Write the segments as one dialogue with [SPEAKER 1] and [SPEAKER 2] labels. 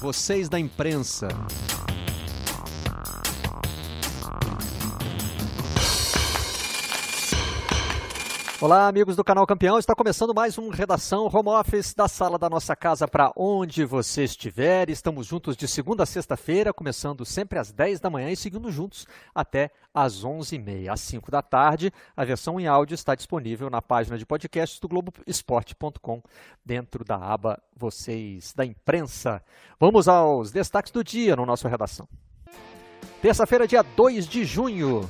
[SPEAKER 1] vocês da imprensa. Olá, amigos do canal Campeão. Está começando mais um Redação Home Office da sala da nossa casa para onde você estiver. Estamos juntos de segunda a sexta-feira, começando sempre às 10 da manhã e seguindo juntos até às 11h30. Às 5 da tarde, a versão em áudio está disponível na página de podcasts do Globoesporte.com, dentro da aba Vocês da Imprensa. Vamos aos destaques do dia no nosso Redação. Terça-feira, dia 2 de junho.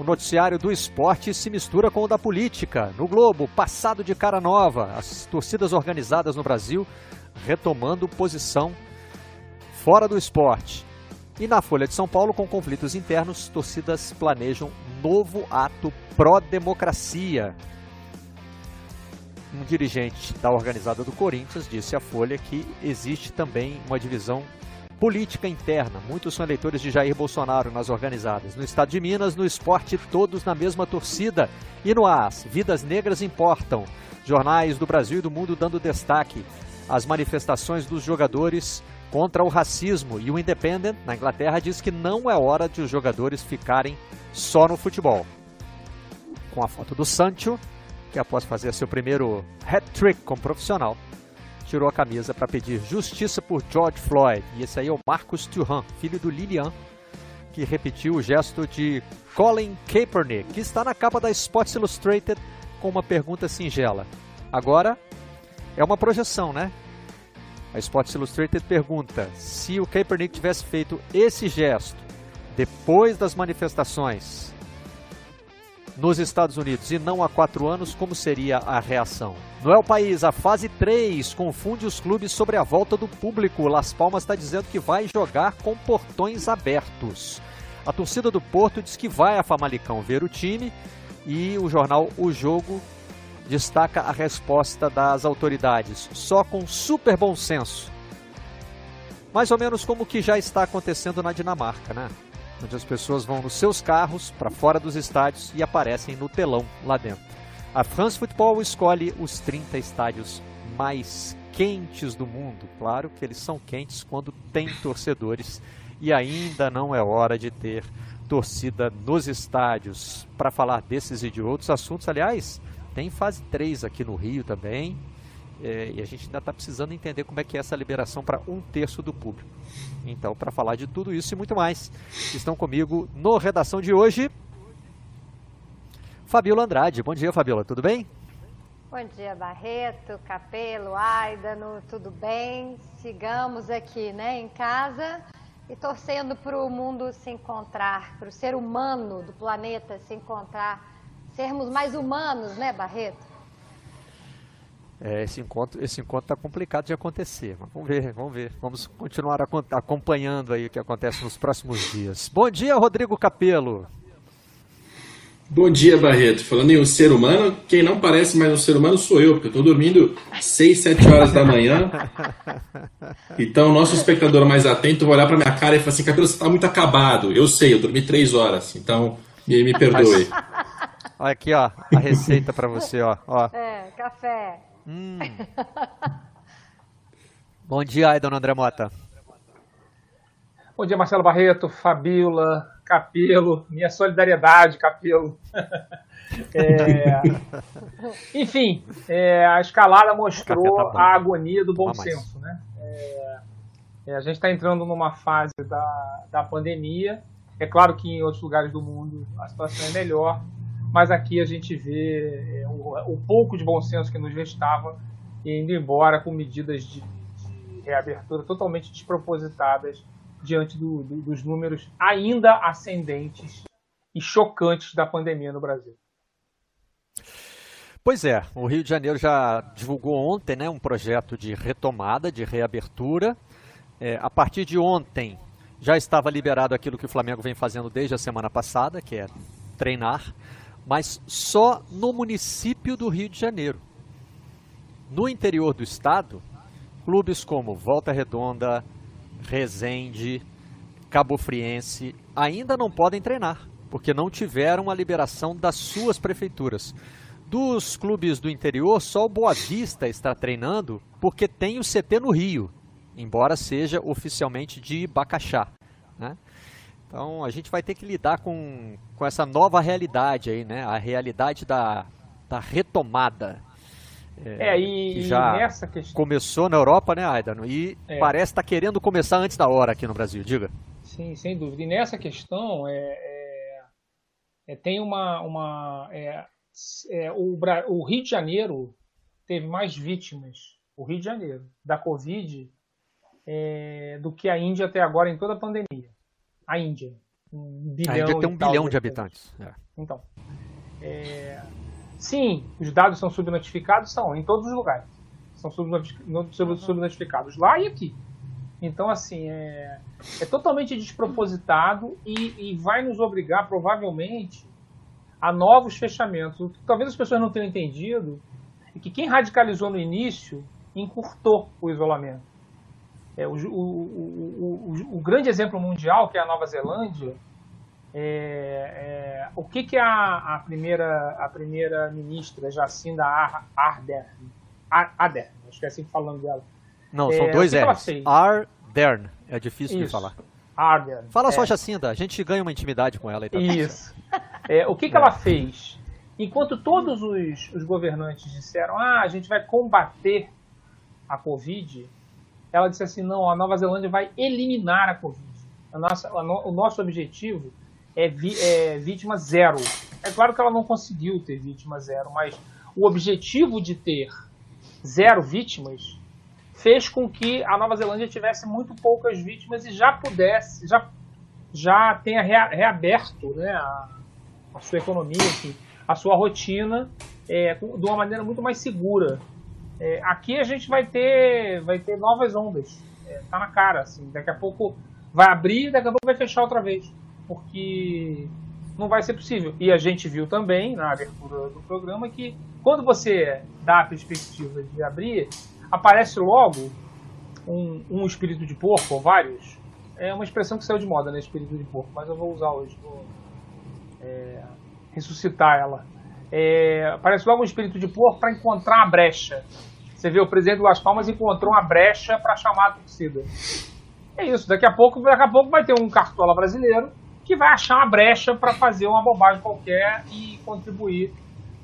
[SPEAKER 1] O noticiário do esporte se mistura com o da política. No Globo, passado de cara nova, as torcidas organizadas no Brasil retomando posição fora do esporte. E na Folha de São Paulo, com conflitos internos, torcidas planejam novo ato pró-democracia. Um dirigente da organizada do Corinthians disse à Folha que existe também uma divisão Política interna. Muitos são eleitores de Jair Bolsonaro nas organizadas. No estado de Minas, no esporte, todos na mesma torcida. E no AS, vidas negras importam. Jornais do Brasil e do mundo dando destaque às manifestações dos jogadores contra o racismo. E o Independent, na Inglaterra, diz que não é hora de os jogadores ficarem só no futebol. Com a foto do Sancho, que após fazer seu primeiro hat-trick como profissional, tirou a camisa para pedir justiça por George Floyd. E esse aí é o Marcus Thuram, filho do Lilian, que repetiu o gesto de Colin Kaepernick, que está na capa da Sports Illustrated com uma pergunta singela. Agora é uma projeção, né? A Sports Illustrated pergunta: se o Kaepernick tivesse feito esse gesto depois das manifestações nos Estados Unidos e não há quatro anos, como seria a reação? No El País, a fase 3 confunde os clubes sobre a volta do público. Las Palmas está dizendo que vai jogar com portões abertos. A torcida do Porto diz que vai a Famalicão ver o time e o jornal O Jogo destaca a resposta das autoridades, só com super bom senso. Mais ou menos como o que já está acontecendo na Dinamarca, né? Onde as pessoas vão nos seus carros para fora dos estádios e aparecem no telão lá dentro. A France Football escolhe os 30 estádios mais quentes do mundo. Claro que eles são quentes quando tem torcedores e ainda não é hora de ter torcida nos estádios. Para falar desses e de outros assuntos, aliás, tem fase 3 aqui no Rio também. É, e a gente ainda está precisando entender como é que é essa liberação para um terço do público. Então, para falar de tudo isso e muito mais, estão comigo no Redação de hoje, Fabiola Andrade. Bom dia, Fabiola, tudo bem?
[SPEAKER 2] Bom dia, Barreto, Capelo, Aidano, tudo bem? Sigamos aqui, né, em casa e torcendo para o mundo se encontrar, para o ser humano do planeta se encontrar, sermos mais humanos, né, Barreto?
[SPEAKER 1] É, esse encontro esse encontro está complicado de acontecer, mas vamos ver, vamos ver. Vamos continuar acompanhando aí o que acontece nos próximos dias. Bom dia, Rodrigo Capelo.
[SPEAKER 3] Bom dia, Barreto. Falando em um ser humano, quem não parece mais um ser humano sou eu, porque eu estou dormindo 6, 7 horas da manhã. Então, o nosso espectador mais atento vai olhar para minha cara e falar assim: Capelo, você está muito acabado. Eu sei, eu dormi 3 horas, então me, me perdoe.
[SPEAKER 1] Olha aqui, ó, a receita para você, ó. ó.
[SPEAKER 2] É, café. Hum.
[SPEAKER 1] Bom dia, dona André Mota.
[SPEAKER 4] Bom dia, Marcelo Barreto, Fabíola, Capelo, minha solidariedade, Capelo. é... Enfim, é, a escalada mostrou tá a agonia do bom senso. Né? É, é a gente está entrando numa fase da, da pandemia. É claro que em outros lugares do mundo a situação é melhor, mas aqui a gente vê é, o, o, pouco de bom senso que nos restava indo embora com medidas de, de reabertura totalmente despropositadas diante do, do, dos números ainda ascendentes e chocantes da pandemia no Brasil.
[SPEAKER 1] Pois é, o Rio de Janeiro já divulgou ontem né, um projeto de retomada, de reabertura. É, a partir de ontem já estava liberado aquilo que o Flamengo vem fazendo desde a semana passada, que é treinar mas só no município do Rio de Janeiro. No interior do estado, clubes como Volta Redonda, Resende, Cabo Friense ainda não podem treinar, porque não tiveram a liberação das suas prefeituras. Dos clubes do interior, só o Boa Vista está treinando porque tem o CT no Rio. embora seja oficialmente de Bacaxá. Né? Então a gente vai ter que lidar com, com essa nova realidade aí, né? A realidade da, da retomada.
[SPEAKER 4] É, é e, já nessa questão...
[SPEAKER 1] começou na Europa, né, Aidano? E é. parece estar tá querendo começar antes da hora aqui no Brasil, diga.
[SPEAKER 4] Sim, sem dúvida. E nessa questão é, é, é tem uma, uma é, é, o, o Rio de Janeiro teve mais vítimas, o Rio de Janeiro, da Covid, do que a Índia até agora em toda a pandemia. A Índia.
[SPEAKER 1] Um bilhão a Índia tem um bilhão de habitantes. É.
[SPEAKER 4] Então, é, sim, os dados são subnotificados, são em todos os lugares. São subnotificados lá e aqui. Então, assim, é, é totalmente despropositado e, e vai nos obrigar, provavelmente, a novos fechamentos. O que talvez as pessoas não tenham entendido é que quem radicalizou no início encurtou o isolamento. É, o, o, o, o, grande exemplo mundial, que é a Nova Zelândia, é, é, o que, que a, a, primeira, a primeira ministra Jacinda Ardern, Ardern, acho que é assim falando dela.
[SPEAKER 1] Não, são é, dois R's. Ardern, é difícil Isso. de falar.
[SPEAKER 4] Ardern.
[SPEAKER 1] Fala só, é. Jacinda, a gente ganha uma intimidade com ela.
[SPEAKER 4] Tá Isso. É, o que, que ela fez? Enquanto todos os, os governantes disseram, ah, a gente vai combater a Covid, ela disse assim, não, a Nova Zelândia vai eliminar a Covid. A nossa, a no, o nosso objetivo é, vi, é vítima zero. É claro que ela não conseguiu ter vítima zero, mas o objetivo de ter zero vítimas fez com que a Nova Zelândia tivesse muito poucas vítimas e já pudesse, já, já tenha reaberto né, a, a sua economia, a sua rotina é, de uma maneira muito mais segura. É, aqui a gente vai ter, vai ter novas ondas. É, tá na cara, assim. Daqui a pouco vai abrir, daqui a pouco vai fechar outra vez, porque não vai ser possível. E a gente viu também na abertura do programa que quando você dá a perspectiva de abrir, aparece logo um, um espírito de porco, ou vários. É uma expressão que saiu de moda, né? Espírito de porco, mas eu vou usar hoje. Vou, é, ressuscitar ela. É, parece logo um espírito de porco para encontrar a brecha. Você vê o presidente do Las Palmas encontrou uma brecha para chamar a torcida. É isso. Daqui a pouco, daqui a pouco vai ter um cartola brasileiro que vai achar uma brecha para fazer uma bobagem qualquer e contribuir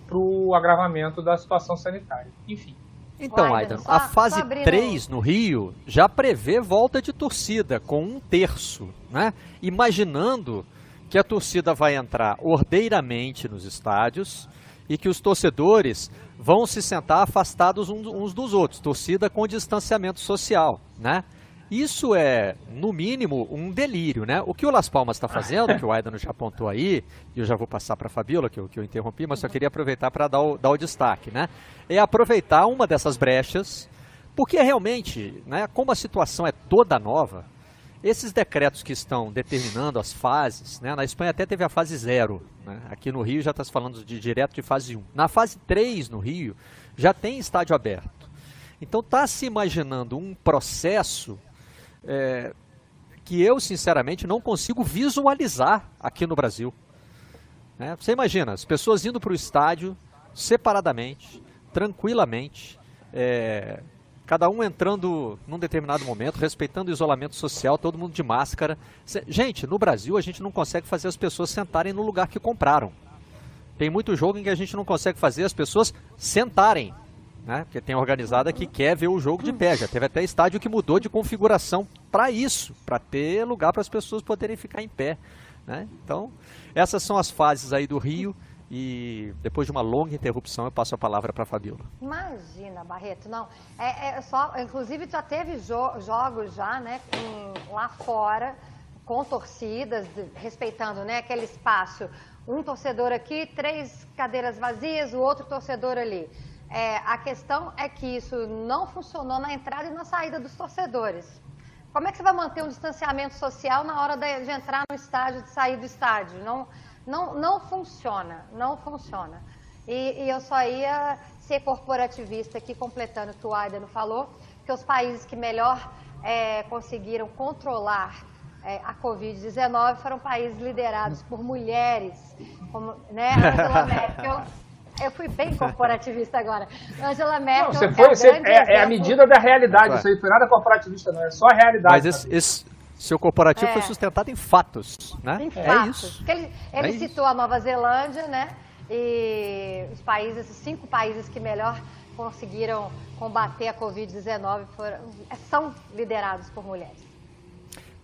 [SPEAKER 4] para o agravamento da situação sanitária. Enfim.
[SPEAKER 1] Então, Aidan, a fase 3 no Rio já prevê volta de torcida com um terço, né? Imaginando que a torcida vai entrar ordeiramente nos estádios e que os torcedores vão se sentar afastados uns dos outros, torcida com distanciamento social, né? Isso é, no mínimo, um delírio, né? O que o Las Palmas está fazendo, que o Aidan já apontou aí, e eu já vou passar para a Fabiola, que eu, que eu interrompi, mas só queria aproveitar para dar, o, dar o destaque, né? É aproveitar uma dessas brechas, porque realmente, né, como a situação é toda nova, esses decretos que estão determinando as fases, né, na Espanha até teve a fase zero, né, aqui no Rio já está se falando de direto de fase 1. Na fase 3 no Rio já tem estádio aberto. Então está se imaginando um processo é, que eu sinceramente não consigo visualizar aqui no Brasil. Né? Você imagina, as pessoas indo para o estádio separadamente, tranquilamente, é, cada um entrando num determinado momento, respeitando o isolamento social, todo mundo de máscara. Gente, no Brasil a gente não consegue fazer as pessoas sentarem no lugar que compraram. Tem muito jogo em que a gente não consegue fazer as pessoas sentarem, né? Porque tem organizada que quer ver o jogo de pé. Já teve até estádio que mudou de configuração para isso, para ter lugar para as pessoas poderem ficar em pé. Né? Então, essas são as fases aí do Rio. E depois de uma longa interrupção, eu passo a palavra para a Fabiola.
[SPEAKER 2] Imagina, Barreto, não. É, é só, inclusive já teve jo jogos já, né, com, lá fora, com torcidas, respeitando, né, aquele espaço. Um torcedor aqui, três cadeiras vazias, o outro torcedor ali. É, a questão é que isso não funcionou na entrada e na saída dos torcedores. Como é que você vai manter um distanciamento social na hora de, de entrar no estádio, de sair do estádio? Não, não, não funciona, não funciona. E, e eu só ia ser corporativista aqui, completando o que o Aida falou, que os países que melhor é, conseguiram controlar é, a Covid-19 foram países liderados por mulheres, como né, Angela Merkel, Eu fui bem corporativista agora. Angela Merkel. Não,
[SPEAKER 4] você foi,
[SPEAKER 2] é,
[SPEAKER 4] você, é, é, a medida da realidade. Isso aí foi nada corporativista, não. É só a realidade.
[SPEAKER 1] Mas esse, esse seu corporativo é. foi sustentado em fatos, né?
[SPEAKER 2] Em é fatos. isso. ele, ele é citou isso. a Nova Zelândia, né? E os países, os cinco países que melhor conseguiram combater a Covid-19 são liderados por mulheres.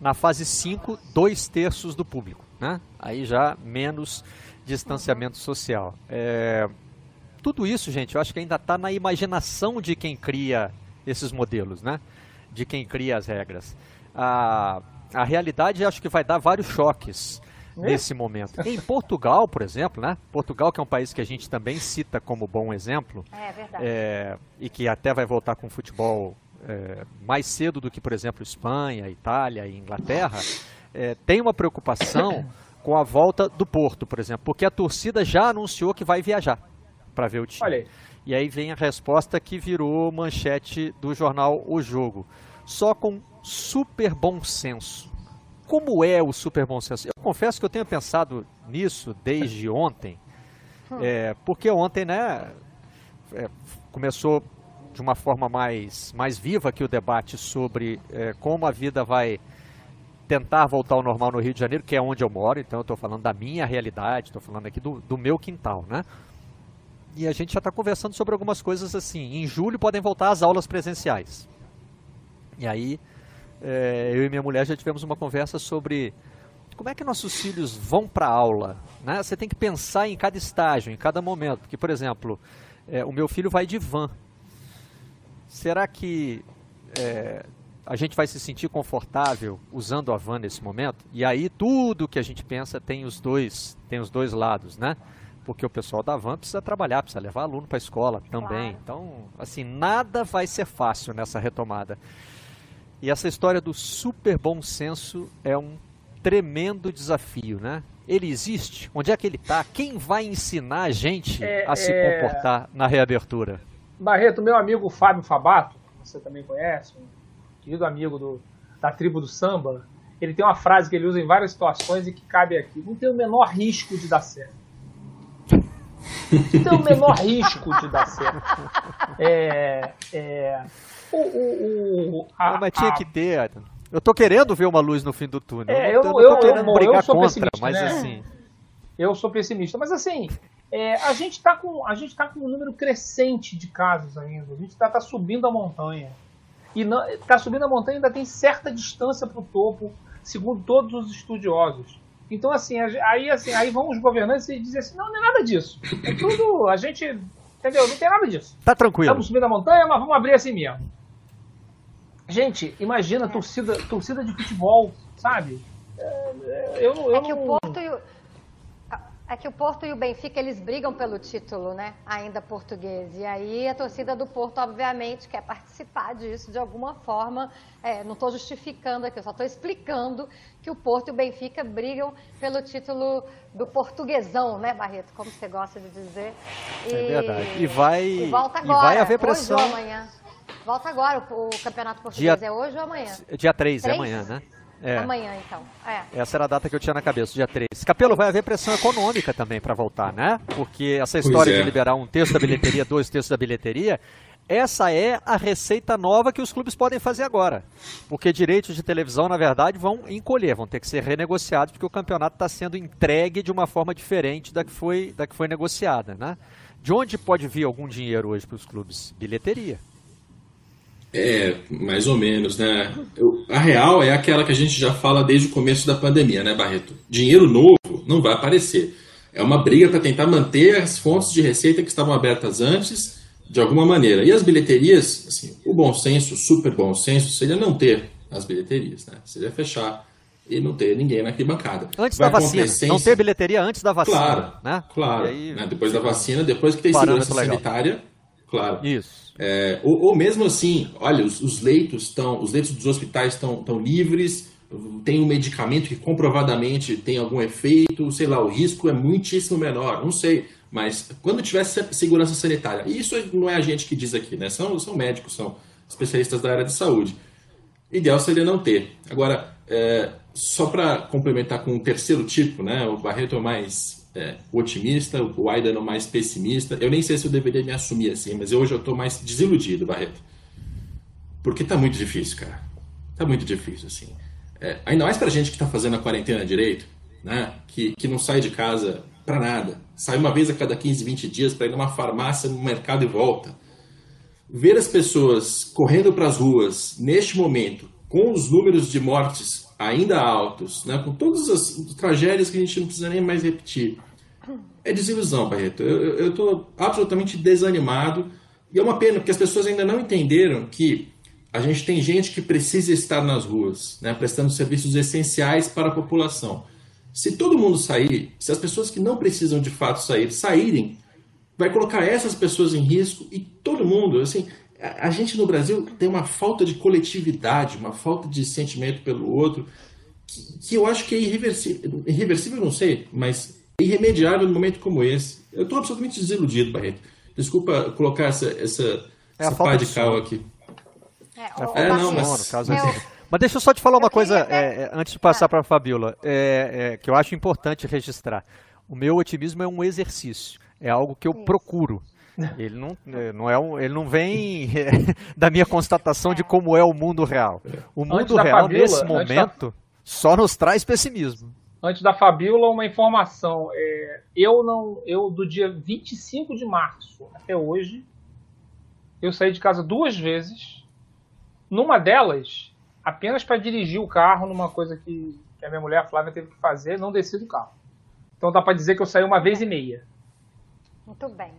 [SPEAKER 1] Na fase 5, dois terços do público, né? Aí já menos distanciamento social. É, tudo isso, gente, eu acho que ainda está na imaginação de quem cria esses modelos, né? De quem cria as regras. A, a realidade acho que vai dar vários choques é? nesse momento. Em Portugal, por exemplo, né? Portugal, que é um país que a gente também cita como bom exemplo,
[SPEAKER 2] é, verdade.
[SPEAKER 1] É, e que até vai voltar com futebol é, mais cedo do que, por exemplo, Espanha, Itália e Inglaterra, é, tem uma preocupação com a volta do Porto, por exemplo, porque a torcida já anunciou que vai viajar para ver o time. Olha aí. E aí vem a resposta que virou manchete do jornal O Jogo. Só com super bom senso. Como é o super bom senso? Eu confesso que eu tenho pensado nisso desde ontem, hum. é, porque ontem, né, é, começou de uma forma mais, mais viva aqui o debate sobre é, como a vida vai tentar voltar ao normal no Rio de Janeiro, que é onde eu moro, então eu estou falando da minha realidade, estou falando aqui do, do meu quintal, né? E a gente já está conversando sobre algumas coisas assim. Em julho podem voltar as aulas presenciais. E aí, é, eu e minha mulher já tivemos uma conversa sobre como é que nossos filhos vão para a aula. Né? Você tem que pensar em cada estágio, em cada momento. Porque, por exemplo, é, o meu filho vai de van. Será que é, a gente vai se sentir confortável usando a van nesse momento? E aí tudo que a gente pensa tem os dois, tem os dois lados, né? Porque o pessoal da van precisa trabalhar, precisa levar aluno para a escola também. Claro. Então, assim, nada vai ser fácil nessa retomada. E essa história do super bom senso é um tremendo desafio, né? Ele existe? Onde é que ele está? Quem vai ensinar a gente é, a se é... comportar na reabertura?
[SPEAKER 4] Barreto, meu amigo Fábio Fabato, você também conhece, um querido amigo do, da tribo do samba, ele tem uma frase que ele usa em várias situações e que cabe aqui. Não tem o menor risco de dar certo. Não tem o menor risco de dar certo. É, é, o, o,
[SPEAKER 1] o, a, mas tinha a... que ter, Eu tô querendo ver uma luz no fim do túnel. É, eu, eu, eu, tô querendo eu, brigar eu sou contra, mas né? assim...
[SPEAKER 4] Eu sou pessimista, mas assim, é, a gente está com a gente tá com um número crescente de casos ainda. A gente está tá subindo a montanha e está subindo a montanha ainda tem certa distância para o topo, segundo todos os estudiosos. Então, assim, aí, assim, aí vão os governantes e dizem assim, não, não é nada disso. É tudo, a gente, entendeu? Não tem nada disso.
[SPEAKER 1] Tá tranquilo.
[SPEAKER 4] Estamos subindo a montanha, mas vamos abrir assim mesmo. Gente, imagina torcida, torcida de futebol, sabe?
[SPEAKER 2] É, é eu, eu é que não... o Porto e o é que o Porto e o Benfica, eles brigam pelo título, né? Ainda português. E aí a torcida do Porto, obviamente, quer participar disso de alguma forma. É, não estou justificando aqui, eu só estou explicando que o Porto e o Benfica brigam pelo título do portuguesão, né, Barreto? Como você gosta de dizer.
[SPEAKER 1] E, é verdade. E vai,
[SPEAKER 2] e volta agora,
[SPEAKER 1] e vai haver pressão.
[SPEAKER 2] Hoje ou amanhã. Volta agora, o, o Campeonato Português dia, é hoje ou amanhã?
[SPEAKER 1] Dia 3, 3? é amanhã, né?
[SPEAKER 2] É. Amanhã, então. É.
[SPEAKER 1] Essa era a data que eu tinha na cabeça, dia 3. Capelo, vai haver pressão econômica também para voltar, né? Porque essa história é. de liberar um terço da bilheteria, dois terços da bilheteria, essa é a receita nova que os clubes podem fazer agora. Porque direitos de televisão, na verdade, vão encolher, vão ter que ser renegociados, porque o campeonato está sendo entregue de uma forma diferente da que foi, da que foi negociada, né? De onde pode vir algum dinheiro hoje para os clubes? Bilheteria.
[SPEAKER 3] É, mais ou menos, né? A real é aquela que a gente já fala desde o começo da pandemia, né, Barreto? Dinheiro novo não vai aparecer. É uma briga para tentar manter as fontes de receita que estavam abertas antes, de alguma maneira. E as bilheterias, assim, o bom senso, o super bom senso, seria não ter as bilheterias, né? Seria fechar e não ter ninguém na arquibancada.
[SPEAKER 1] Antes vai da vacina. Não ter bilheteria antes da vacina.
[SPEAKER 3] Claro,
[SPEAKER 1] né?
[SPEAKER 3] claro. Aí, né? Depois da vacina, depois que tem segurança legal. sanitária, claro.
[SPEAKER 1] Isso.
[SPEAKER 3] É, ou, ou, mesmo assim, olha, os, os leitos estão, os leitos dos hospitais estão, estão livres, tem um medicamento que comprovadamente tem algum efeito, sei lá, o risco é muitíssimo menor, não sei. Mas quando tiver segurança sanitária, isso não é a gente que diz aqui, né? São, são médicos, são especialistas da área de saúde. Ideal seria não ter. Agora, é, só para complementar com um terceiro tipo, né? O Barreto é mais é, otimista, o Aidano mais pessimista. Eu nem sei se eu deveria me assumir assim, mas hoje eu estou mais desiludido, Barreto. Porque tá muito difícil, cara. Tá muito difícil, assim. É, ainda mais pra gente que tá fazendo a quarentena direito, né? Que, que não sai de casa para nada. Sai uma vez a cada 15, 20 dias para ir numa farmácia, no mercado e volta. Ver as pessoas correndo para as ruas neste momento, com os números de mortes ainda altos, né, com todas as tragédias que a gente não precisa nem mais repetir, é desilusão, Barreto. Eu estou absolutamente desanimado e é uma pena porque as pessoas ainda não entenderam que a gente tem gente que precisa estar nas ruas, né, prestando serviços essenciais para a população. Se todo mundo sair, se as pessoas que não precisam de fato sair saírem, vai colocar essas pessoas em risco e todo mundo, assim, a, gente no Brasil tem uma falta de coletividade, uma falta de sentimento pelo outro, que, que eu acho que é irreversível, irreversível não sei, mas é irremediável num momento como esse. Eu estou absolutamente desiludido, Barreto. Desculpa colocar essa, essa,
[SPEAKER 1] é
[SPEAKER 3] essa pá de cal aqui.
[SPEAKER 2] É,
[SPEAKER 3] é não, mas...
[SPEAKER 1] mas deixa eu só te falar uma coisa é, é, antes de passar para a Fabiola, é, é, que eu acho importante registrar. O meu otimismo é um exercício, é algo que eu procuro. Ele não, é, não, é um, ele não vem da minha constatação de como é o mundo real. O mundo real, Fabiola, nesse momento, da... só nos traz pessimismo.
[SPEAKER 4] Antes da Fabiola, uma informação. É, eu não. Eu, do dia 25 de março até hoje, eu saí de casa duas vezes. Numa delas, apenas para dirigir o carro numa coisa que, que a minha mulher, a Flávia, teve que fazer, não desci do carro. Então dá para dizer que eu saí uma vez e meia.
[SPEAKER 2] Muito bem.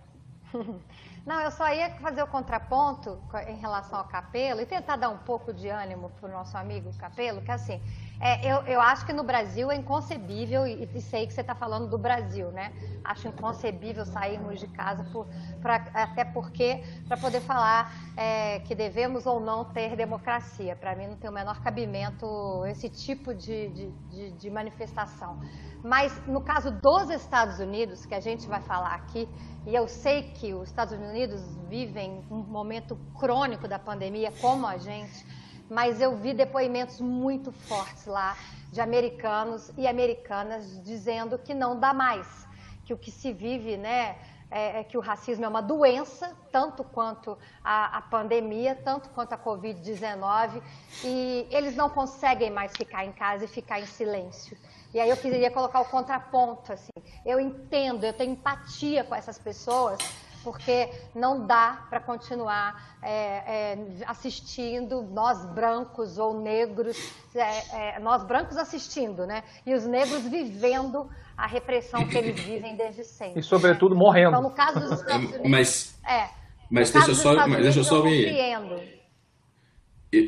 [SPEAKER 2] Não, eu só ia fazer o contraponto em relação ao Capelo e tentar dar um pouco de ânimo para o nosso amigo Capelo, que assim, é, eu, eu acho que no Brasil é inconcebível, e, e sei que você está falando do Brasil, né? Acho inconcebível sairmos de casa, por, pra, até porque, para poder falar é, que devemos ou não ter democracia. Para mim não tem o menor cabimento esse tipo de, de, de, de manifestação. Mas no caso dos Estados Unidos, que a gente vai falar aqui, e eu sei que os Estados Unidos vivem um momento crônico da pandemia, como a gente, mas eu vi depoimentos muito fortes lá de americanos e americanas dizendo que não dá mais, que o que se vive, né, é, é que o racismo é uma doença, tanto quanto a, a pandemia, tanto quanto a Covid-19, e eles não conseguem mais ficar em casa e ficar em silêncio. E aí eu queria colocar o contraponto, assim. Eu entendo, eu tenho empatia com essas pessoas, porque não dá para continuar é, é, assistindo nós brancos ou negros, é, é, nós brancos assistindo, né? E os negros vivendo a repressão que eles vivem desde sempre.
[SPEAKER 4] E sobretudo morrendo.
[SPEAKER 2] Então, no caso dos Estados Unidos,
[SPEAKER 3] mas, é, mas deixa só, mas deixa eu só me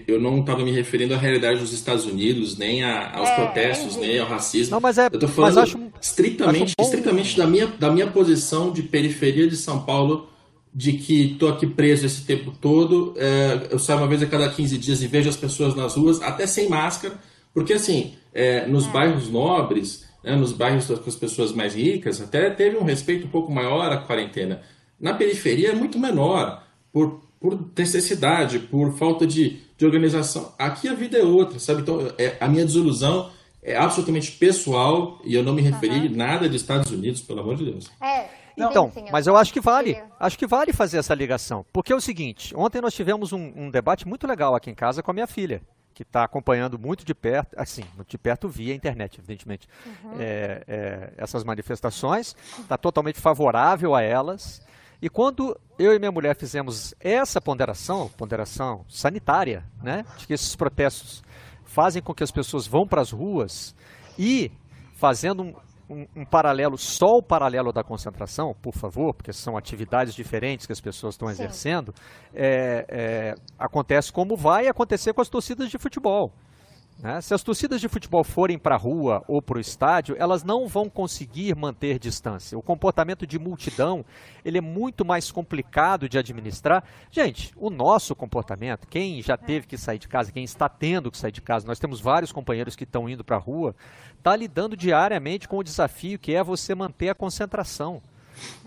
[SPEAKER 3] eu não estava me referindo à realidade dos Estados Unidos, nem a, aos é, protestos, nem ao racismo.
[SPEAKER 1] Não, mas é,
[SPEAKER 3] eu estou falando acho, estritamente, acho bom... estritamente da, minha, da minha posição de periferia de São Paulo, de que estou aqui preso esse tempo todo. É, eu saio uma vez a cada 15 dias e vejo as pessoas nas ruas, até sem máscara, porque assim, é, nos é. bairros nobres, né, nos bairros com as pessoas mais ricas, até teve um respeito um pouco maior à quarentena. Na periferia é muito menor, por, por necessidade, por falta de de organização. Aqui a vida é outra, sabe? Então, é, a minha desilusão é absolutamente pessoal e eu não me referi uhum. nada de Estados Unidos, pelo amor de Deus.
[SPEAKER 2] É.
[SPEAKER 1] Então, mas eu acho que vale, acho que vale fazer essa ligação, porque é o seguinte, ontem nós tivemos um, um debate muito legal aqui em casa com a minha filha, que está acompanhando muito de perto, assim, de perto via internet, evidentemente, uhum. é, é, essas manifestações, está totalmente favorável a elas, e quando eu e minha mulher fizemos essa ponderação, ponderação sanitária, né, de que esses protestos fazem com que as pessoas vão para as ruas e fazendo um, um, um, paralelo, só o paralelo da concentração, por favor, porque são atividades diferentes que as pessoas estão exercendo, é, é, acontece como vai acontecer com as torcidas de futebol. Né? Se as torcidas de futebol forem para a rua ou para o estádio, elas não vão conseguir manter distância. O comportamento de multidão ele é muito mais complicado de administrar. Gente, o nosso comportamento, quem já teve que sair de casa, quem está tendo que sair de casa, nós temos vários companheiros que estão indo para a rua, está lidando diariamente com o desafio que é você manter a concentração.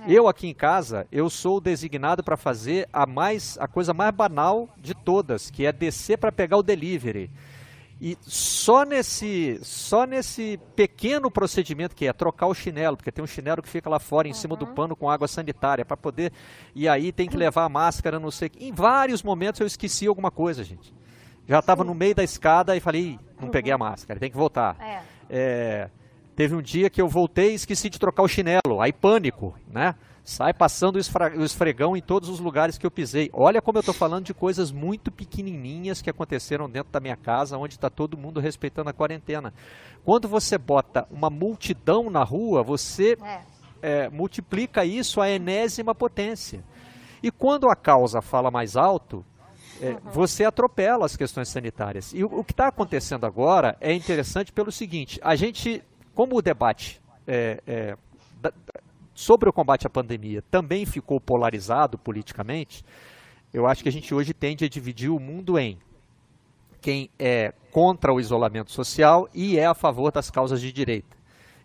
[SPEAKER 1] É. Eu aqui em casa, eu sou designado para fazer a mais a coisa mais banal de todas, que é descer para pegar o delivery. E só nesse, só nesse pequeno procedimento que é trocar o chinelo, porque tem um chinelo que fica lá fora em uhum. cima do pano com água sanitária para poder. E aí tem que levar a máscara, não sei. Em vários momentos eu esqueci alguma coisa, gente. Já estava no meio da escada e falei, não peguei a uhum. máscara, tem que voltar. É. É, teve um dia que eu voltei e esqueci de trocar o chinelo, aí pânico, né? Sai passando o esfregão em todos os lugares que eu pisei. Olha como eu estou falando de coisas muito pequenininhas que aconteceram dentro da minha casa, onde está todo mundo respeitando a quarentena. Quando você bota uma multidão na rua, você é. É, multiplica isso à enésima potência. E quando a causa fala mais alto, é, uhum. você atropela as questões sanitárias. E o, o que está acontecendo agora é interessante pelo seguinte: a gente, como o debate é, é, sobre o combate à pandemia também ficou polarizado politicamente, eu acho que a gente hoje tende a dividir o mundo em quem é contra o isolamento social e é a favor das causas de direita,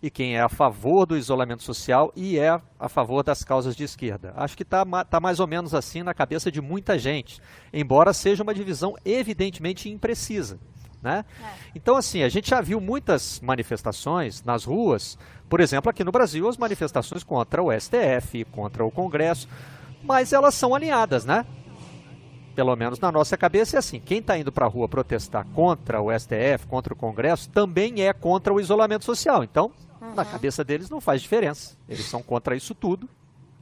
[SPEAKER 1] e quem é a favor do isolamento social e é a favor das causas de esquerda. Acho que está tá mais ou menos assim na cabeça de muita gente, embora seja uma divisão evidentemente imprecisa. Né? É. Então, assim, a gente já viu muitas manifestações nas ruas, por exemplo, aqui no Brasil, as manifestações contra o STF, contra o Congresso, mas elas são alinhadas, né? Pelo menos na nossa cabeça é assim: quem está indo para a rua protestar contra o STF, contra o Congresso, também é contra o isolamento social. Então, uhum. na cabeça deles não faz diferença. Eles são contra isso tudo.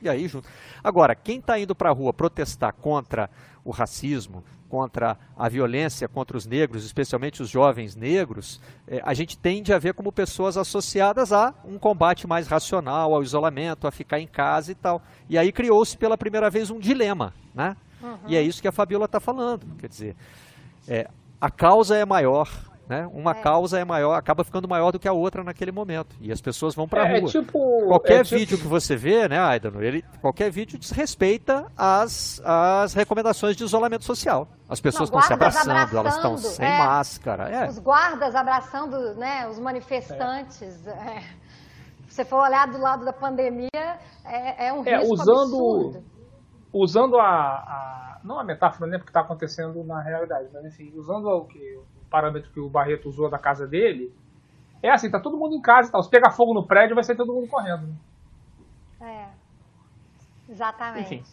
[SPEAKER 1] E aí, junto. Agora, quem está indo para a rua protestar contra o racismo, contra a violência contra os negros, especialmente os jovens negros, é, a gente tende a ver como pessoas associadas a um combate mais racional, ao isolamento, a ficar em casa e tal. E aí criou-se pela primeira vez um dilema, né? Uhum. E é isso que a Fabiola está falando. Quer dizer, é, a causa é maior, né? Uma é. causa é maior, acaba ficando maior do que a outra naquele momento. E as pessoas vão para a é, rua. Tipo, qualquer é tipo... vídeo que você vê, né, Aidano, ele, qualquer vídeo desrespeita as, as recomendações de isolamento social. As pessoas estão se abraçando, abraçando, elas estão sem é. máscara. É.
[SPEAKER 2] Os guardas abraçando né, os manifestantes. É. Se você for olhar do lado da pandemia, é, é um risco
[SPEAKER 4] usando,
[SPEAKER 2] absurdo.
[SPEAKER 4] Usando a, a, não a metáfora, né, porque está acontecendo na realidade, mas enfim, usando o que parâmetro que o Barreto usou da casa dele, é assim, tá todo mundo em casa e tal. Se pegar fogo no prédio, vai sair todo mundo correndo.
[SPEAKER 2] É. Exatamente. Enfim,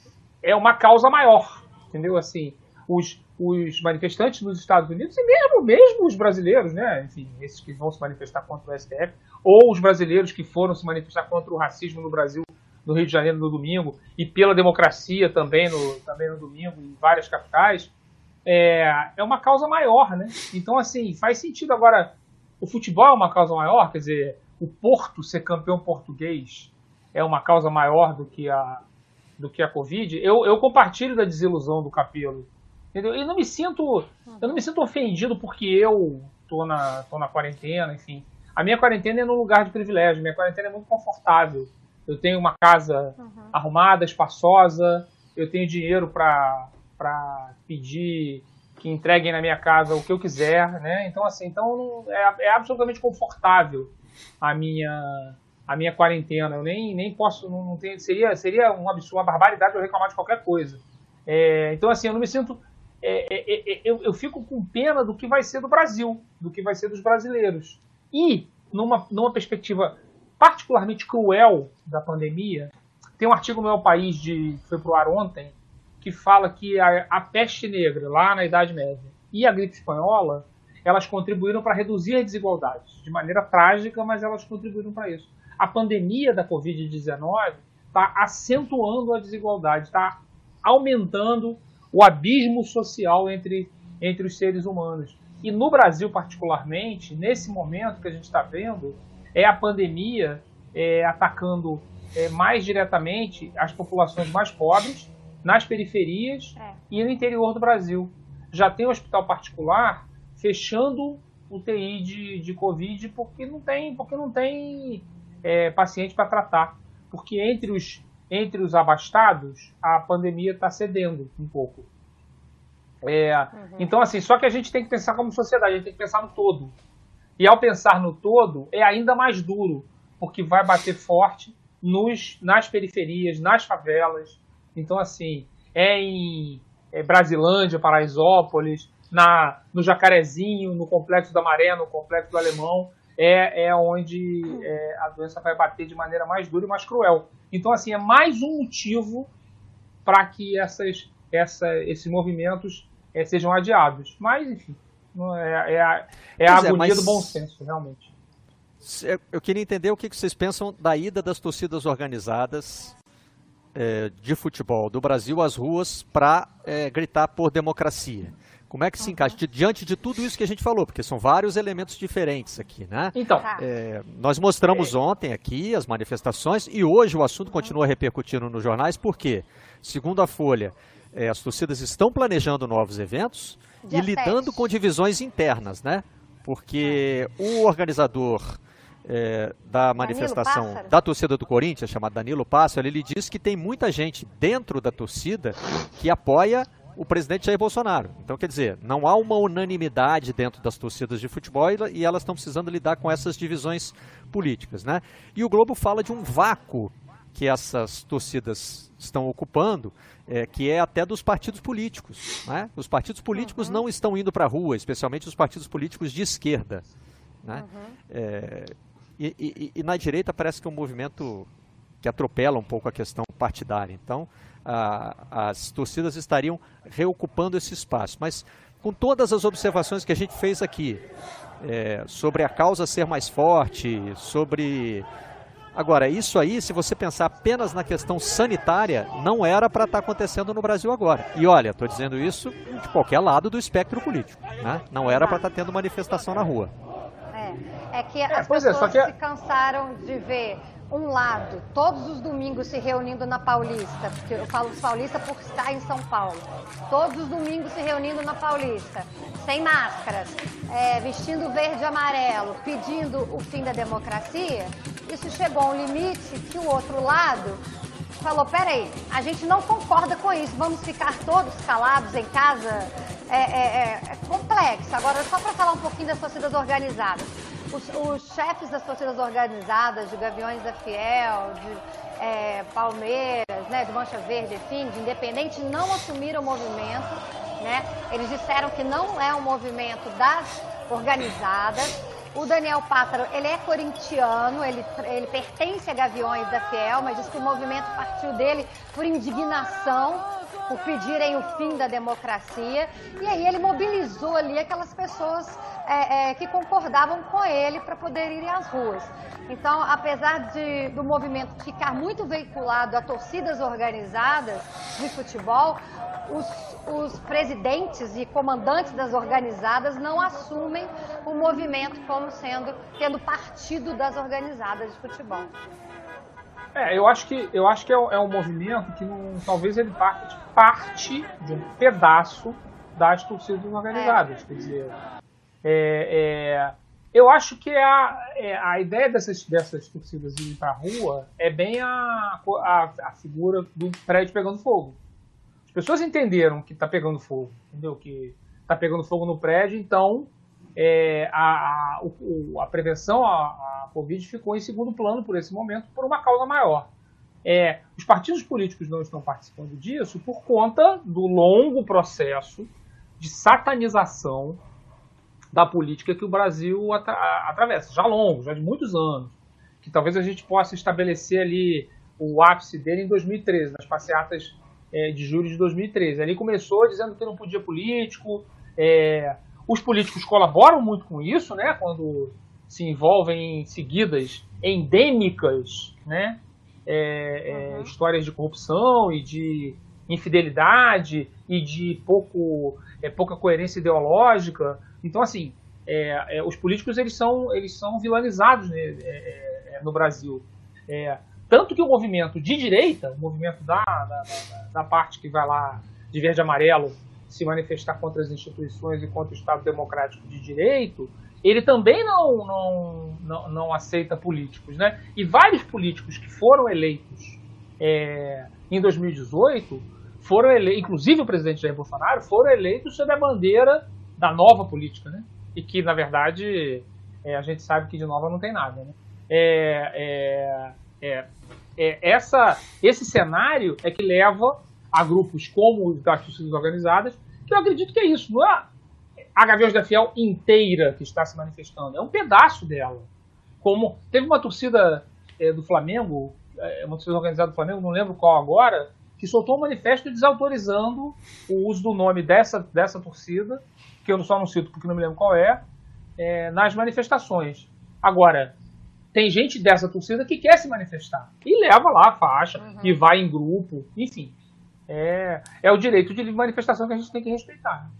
[SPEAKER 4] é uma causa maior, entendeu? Assim, os, os manifestantes nos Estados Unidos e mesmo, mesmo os brasileiros, né? Enfim, esses que vão se manifestar contra o STF, ou os brasileiros que foram se manifestar contra o racismo no Brasil, no Rio de Janeiro no domingo, e pela democracia também no, também no domingo, em várias capitais, é, é uma causa maior, né? Então, assim, faz sentido. Agora, o futebol é uma causa maior, quer dizer, o Porto ser campeão português é uma causa maior do que a, do que a Covid. Eu, eu compartilho da desilusão do Capelo. Entendeu? E não me sinto, eu não me sinto ofendido porque eu tô na, tô na quarentena, enfim. A minha quarentena é num lugar de privilégio, minha quarentena é muito confortável. Eu tenho uma casa uhum. arrumada, espaçosa, eu tenho dinheiro para para pedir que entreguem na minha casa o que eu quiser, né? Então assim, então é, é absolutamente confortável a minha a minha quarentena. Eu nem, nem posso, não, não seria seria um uma barbaridade eu reclamar de qualquer coisa. É, então assim, eu não me sinto é, é, é, eu, eu fico com pena do que vai ser do Brasil, do que vai ser dos brasileiros. E numa numa perspectiva particularmente cruel da pandemia, tem um artigo no meu país de que foi pro ar ontem que fala que a, a peste negra, lá na Idade Média, e a gripe espanhola, elas contribuíram para reduzir as desigualdades. De maneira trágica, mas elas contribuíram para isso. A pandemia da Covid-19 está acentuando a desigualdade, está aumentando o abismo social entre, entre os seres humanos. E no Brasil, particularmente, nesse momento que a gente está vendo, é a pandemia é, atacando é, mais diretamente as populações mais pobres nas periferias é. e no interior do Brasil. Já tem hospital particular fechando UTI de, de Covid porque não tem, porque não tem é, paciente para tratar. Porque entre os, entre os abastados, a pandemia está cedendo um pouco. É, uhum. Então, assim, só que a gente tem que pensar como sociedade, a gente tem que pensar no todo. E ao pensar no todo, é ainda mais duro, porque vai bater forte nos, nas periferias, nas favelas, então, assim, é em é Brasilândia, Paraisópolis, na, no Jacarezinho, no Complexo da Maré, no Complexo do Alemão, é, é onde é, a doença vai bater de maneira mais dura e mais cruel. Então, assim, é mais um motivo para que essas, essa, esses movimentos é, sejam adiados. Mas, enfim, é, é, a, é a é, agonia mas... do bom senso, realmente.
[SPEAKER 1] Eu queria entender o que vocês pensam da ida das torcidas organizadas é, de futebol do Brasil às ruas para é, gritar por democracia. Como é que se encaixa diante de tudo isso que a gente falou? Porque são vários elementos diferentes aqui, né?
[SPEAKER 4] Então,
[SPEAKER 1] é, nós mostramos é. ontem aqui as manifestações e hoje o assunto continua repercutindo nos jornais, porque, segundo a Folha, é, as torcidas estão planejando novos eventos Dia e lidando com divisões internas, né? Porque é. o organizador é, da manifestação da torcida do Corinthians, chamado Danilo Pássaro, ele diz que tem muita gente dentro da torcida que apoia o presidente Jair Bolsonaro. Então, quer dizer, não há uma unanimidade dentro das torcidas de futebol e elas estão precisando lidar com essas divisões políticas. Né? E o Globo fala de um vácuo que essas torcidas estão ocupando, é, que é até dos partidos políticos. Né? Os partidos políticos uhum. não estão indo para a rua, especialmente os partidos políticos de esquerda. Né? Uhum. É, e, e, na direita parece que é um movimento que atropela um pouco a questão partidária. Então, a, as torcidas estariam reocupando esse espaço. Mas com todas as observações que a gente fez aqui, é, sobre a causa ser mais forte, sobre. Agora, isso aí, se você pensar apenas na questão sanitária, não era para estar tá acontecendo no Brasil agora. E olha, estou dizendo isso de qualquer lado do espectro político. Né? Não era para estar tá tendo manifestação na rua.
[SPEAKER 2] É, é que as é, pessoas é, que... se cansaram de ver um lado, todos os domingos se reunindo na Paulista, porque eu falo Paulista por estar em São Paulo, todos os domingos se reunindo na Paulista, sem máscaras, é, vestindo verde e amarelo, pedindo o fim da democracia, isso chegou a um limite que o outro lado falou, peraí, a gente não concorda com isso, vamos ficar todos calados em casa, é, é, é, é complexo. Agora, só para falar um pouquinho das torcidas organizadas. Os, os, chefes das torcidas organizadas, de Gaviões da Fiel, de é, Palmeiras, né, de Mancha Verde, enfim, de Independente, não assumiram o movimento. Né? Eles disseram que não é um movimento das organizadas. O Daniel Pássaro, ele é corintiano, ele, ele pertence a Gaviões da Fiel, mas diz que o movimento partiu dele por indignação por pedirem o fim da democracia. E aí ele mobilizou ali aquelas pessoas é, é, que concordavam com ele para poder irem às ruas. Então, apesar de, do movimento ficar muito veiculado a torcidas organizadas de futebol, os, os, presidentes e comandantes das organizadas não assumem o movimento como sendo tendo partido das organizadas de futebol.
[SPEAKER 4] É, eu acho que, eu acho que é, é um movimento que não, talvez ele parte, parte de um pedaço das torcidas organizadas. É. Quer dizer, é, é, eu acho que a, é, a ideia dessas, dessas torcidas irem para a rua é bem a, a, a, figura do prédio pegando fogo. As pessoas entenderam que está pegando fogo, entendeu? Que está pegando fogo no prédio, então é, a, a, o, a prevenção à, Covid ficou em segundo plano por esse momento, por uma causa maior. É, os partidos políticos não estão participando disso por conta do longo processo de satanização da política que o Brasil atra atravessa, já longo, já de muitos anos, que talvez a gente possa estabelecer ali o ápice dele em 2013, nas passeatas é, de julho de 2013. Ali começou dizendo que não podia político, é, os políticos colaboram muito com isso, né? Quando se envolvem em seguidas endêmicas, né? É, é, uhum. Histórias de corrupção e de infidelidade e de pouco, é, pouca coerência ideológica. Então, assim, é, é, os políticos eles são, eles são vilanizados né, é, no Brasil. tanto que o movimento de direita, o movimento da, da, da parte que vai lá de verde e amarelo, se manifestar contra as instituições e contra o Estado Democrático de Direito, ele também não, não, não, não aceita políticos. Né? E vários políticos que foram eleitos é, em 2018, foram eleitos, inclusive o presidente Jair Bolsonaro, foram eleitos sob a bandeira da nova política. Né? E que, na verdade, é, a gente sabe que de nova não tem nada. Né? É, é, é, é essa, esse cenário é que leva a grupos como os das torcidas organizadas, que eu acredito que é isso. Não é, a Gaviões da Fiel inteira que está se manifestando, é um pedaço dela. Como teve uma torcida é, do Flamengo, é, uma torcida organizada do Flamengo, não lembro qual agora, que soltou um manifesto desautorizando o uso do nome dessa, dessa torcida, que eu só não cito porque não me lembro qual é, é nas manifestações. Agora, tem gente dessa torcida que quer se manifestar e leva lá a faixa, uhum. e vai em grupo, enfim. É, é o direito de manifestação que a gente tem que respeitar.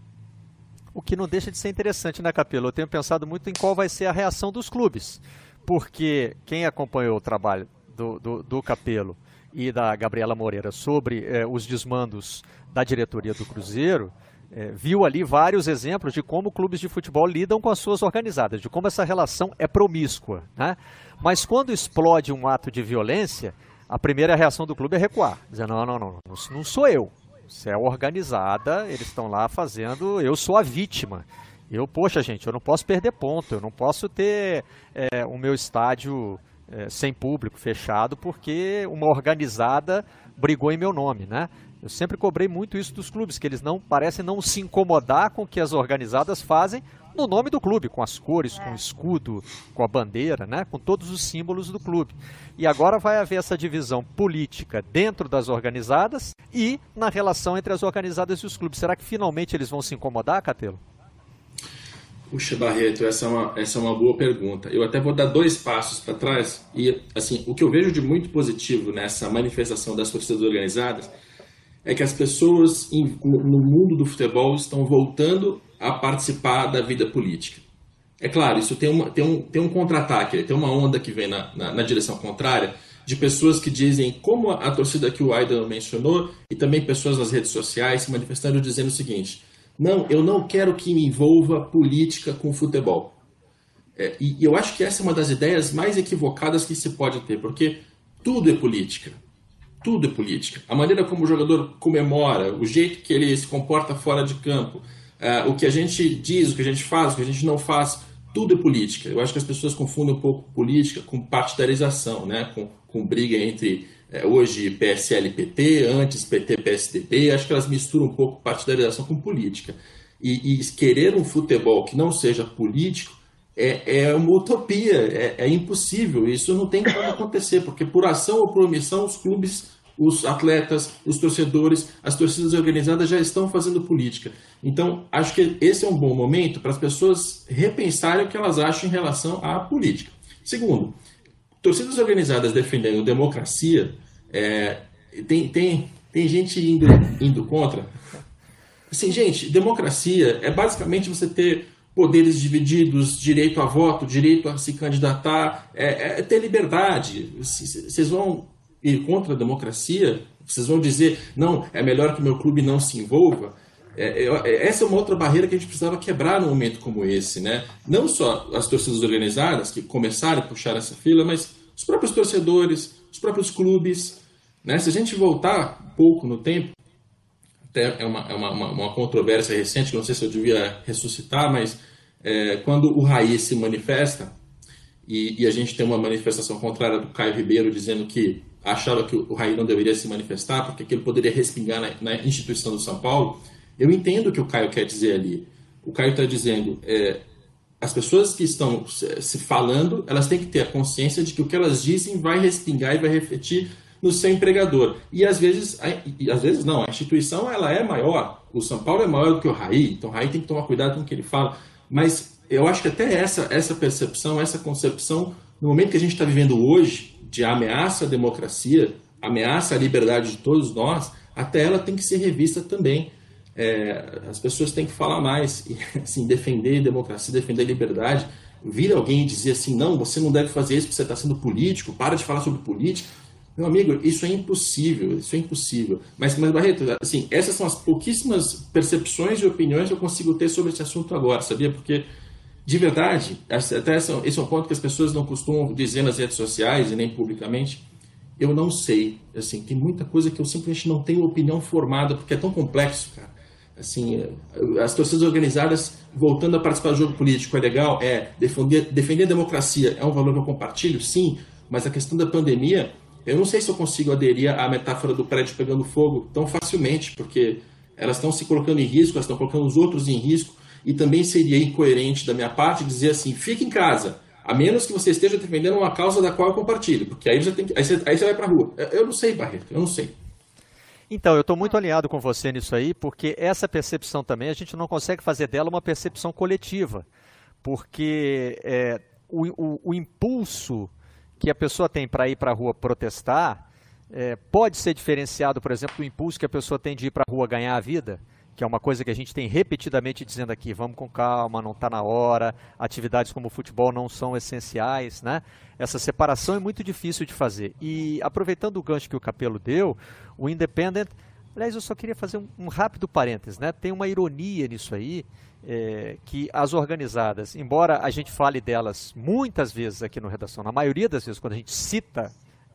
[SPEAKER 1] O que não deixa de ser interessante, né, Capelo? Eu tenho pensado muito em qual vai ser a reação dos clubes. Porque quem acompanhou o trabalho do, do, do Capelo e da Gabriela Moreira sobre eh, os desmandos da diretoria do Cruzeiro, eh, viu ali vários exemplos de como clubes de futebol lidam com as suas organizadas, de como essa relação é promíscua. Né? Mas quando explode um ato de violência, a primeira reação do clube é recuar, dizendo: não, não, não, não, não sou eu. Isso é organizada, eles estão lá fazendo, eu sou a vítima. Eu, poxa, gente, eu não posso perder ponto, eu não posso ter é, o meu estádio é, sem público, fechado, porque uma organizada brigou em meu nome, né? Eu sempre cobrei muito isso dos clubes, que eles não parecem não se incomodar com o que as organizadas fazem no nome do clube, com as cores, com o escudo, com a bandeira, né? com todos os símbolos do clube. E agora vai haver essa divisão política dentro das organizadas e na relação entre as organizadas e os clubes. Será que finalmente eles vão se incomodar, Catelo?
[SPEAKER 3] Puxa, Barreto, essa é, uma, essa é uma boa pergunta. Eu até vou dar dois passos para trás. E, assim, o que eu vejo de muito positivo nessa manifestação das torcidas organizadas é que as pessoas no mundo do futebol estão voltando a participar da vida política. É claro, isso tem, uma, tem um, tem um contra-ataque, tem uma onda que vem na, na, na, direção contrária de pessoas que dizem, como a, torcida que o Aidan mencionou, e também pessoas nas redes sociais se manifestando dizendo o seguinte: não, eu não quero que me envolva política com futebol. É, e, e eu acho que essa é uma das ideias mais equivocadas que se pode ter, porque tudo é política. Tudo é política. A maneira como o jogador comemora, o jeito que ele se comporta fora de campo, uh, o que a gente diz, o que a gente faz, o que a gente não faz, tudo é política. Eu acho que as pessoas confundem um pouco política com partidarização, né? com, com briga entre uh, hoje PSL PT, antes PT PSDB. Acho que elas misturam um pouco partidarização com política. E, e querer um futebol que não seja político é, é uma utopia, é, é, impossível. Isso não tem como acontecer, porque por ação ou por omissão, os clubes, os atletas, os torcedores, as torcidas organizadas já estão fazendo política. Então, acho que esse é um bom momento para as pessoas repensarem o que elas acham em relação à política. Segundo, torcidas organizadas defendendo democracia, é, tem, tem, tem gente indo, indo contra. Assim, gente, democracia é basicamente você ter poderes divididos, direito a voto, direito a se candidatar, é, é ter liberdade. Vocês vão ir contra a democracia? Vocês vão dizer, não, é melhor que o meu clube não se envolva? É, é, essa é uma outra barreira que a gente precisava quebrar num momento como esse, né? Não só as torcidas organizadas que começaram a puxar essa fila, mas os próprios torcedores, os próprios clubes, né? Se a gente voltar um pouco no tempo, até é uma, é uma, uma, uma controvérsia recente, não sei se eu devia ressuscitar, mas é, quando o Raí se manifesta, e, e, a gente tem uma manifestação contrária do Caio Ribeiro dizendo que achava que o Raí não deveria se manifestar porque aquilo poderia respingar na, na instituição do São Paulo, eu entendo o que o Caio quer dizer ali. O Caio está dizendo, é, as pessoas que estão se falando, elas têm que ter a consciência de que o que elas dizem vai respingar e vai refletir no seu empregador. E às vezes, e às vezes não, a instituição ela é maior. O São Paulo é maior do que o Raí, então o Raí tem que tomar cuidado com o que ele fala. Mas eu acho que até essa, essa percepção, essa concepção, no momento que a gente está vivendo hoje, de ameaça à democracia, ameaça à liberdade de todos nós, até ela tem que ser revista também. É, as pessoas têm que falar mais, e, assim, defender democracia, defender liberdade. Vir alguém e dizer assim, não, você não deve fazer isso porque você está sendo político, para de falar sobre política. Meu amigo, isso é impossível, isso é impossível. Mas, mas Barreto, assim, essas são as pouquíssimas percepções e opiniões que eu consigo ter sobre esse assunto agora, sabia? Porque, de verdade, até esse é um ponto que as pessoas não costumam dizer nas redes sociais e nem publicamente. Eu não sei, assim, tem muita coisa que eu simplesmente não tenho opinião formada, porque é tão complexo, cara. Assim, as torcidas organizadas voltando a participar do jogo político é legal, é defender, defender a democracia é um valor que eu compartilho, sim, mas a questão da pandemia eu não sei se eu consigo aderir à metáfora do prédio pegando fogo tão facilmente, porque elas estão se colocando em risco, elas estão colocando os outros em risco. e também seria incoerente da minha parte dizer assim: fique em casa, a menos que você esteja defendendo uma causa da qual eu compartilho, porque aí você, tem que, aí você, aí você vai para a rua. Eu não sei, Barreto, eu não sei.
[SPEAKER 1] Então, eu estou muito alinhado com você nisso aí, porque essa percepção também a gente não consegue fazer dela uma percepção coletiva, porque é, o, o, o, impulso que a pessoa tem para ir para a rua protestar é, pode ser diferenciado, por exemplo, do impulso que a pessoa tem de ir para a rua ganhar a vida que é uma coisa que a gente tem repetidamente dizendo aqui, vamos com calma, não está na hora, atividades como o futebol não são essenciais, né? Essa separação é muito difícil de fazer. E aproveitando o gancho que o Capelo deu, o Independent, aliás, eu só queria fazer um, um rápido parênteses, né? Tem uma ironia nisso aí, é, que as organizadas, embora a gente fale delas muitas vezes aqui no Redação, na maioria das vezes quando a gente cita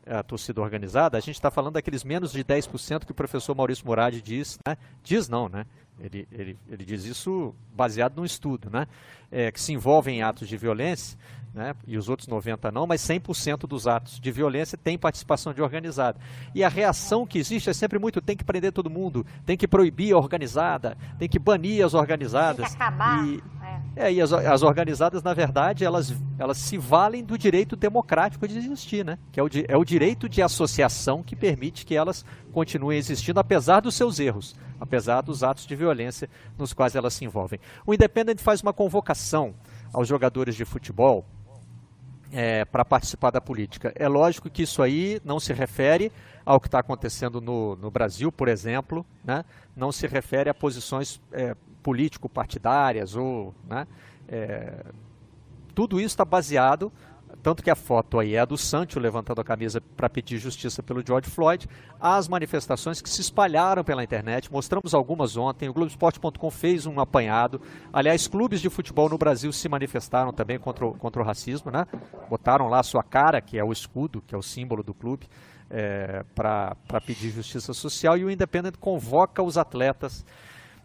[SPEAKER 1] a torcida organizada, a gente está falando daqueles menos de 10% que o professor Maurício Murad diz, né? diz não, né? Ele, ele, ele diz isso baseado num estudo, né? É, que se envolvem em atos de violência, né? e os outros 90% não, mas 100% dos atos de violência tem participação de organizada. E a reação que existe é sempre muito, tem que prender todo mundo, tem que proibir a organizada, tem que banir as organizadas.
[SPEAKER 2] Tem que acabar.
[SPEAKER 1] E, é, e as, as, organizadas, na verdade, elas, elas se valem do direito democrático de existir, né? Que é o, é o direito de associação que permite que elas continuem existindo, apesar dos seus erros, apesar dos atos de violência nos quais elas se envolvem. O Independent faz uma convocação aos jogadores de futebol é, para participar da política. É lógico que isso aí não se refere ao que está acontecendo no, no, Brasil, por exemplo, né? Não se refere a posições é, político-partidárias ou né, é, tudo isso está baseado tanto que a foto aí é a do Sancho levantando a camisa para pedir justiça pelo George Floyd, as manifestações que se espalharam pela internet, mostramos algumas ontem, o Globoesporte.com fez um apanhado, aliás, clubes de futebol no Brasil se manifestaram também contra o, contra o racismo, né? botaram lá a sua cara, que é o escudo, que é o símbolo do clube, é, para pedir justiça social, e o Independent convoca os atletas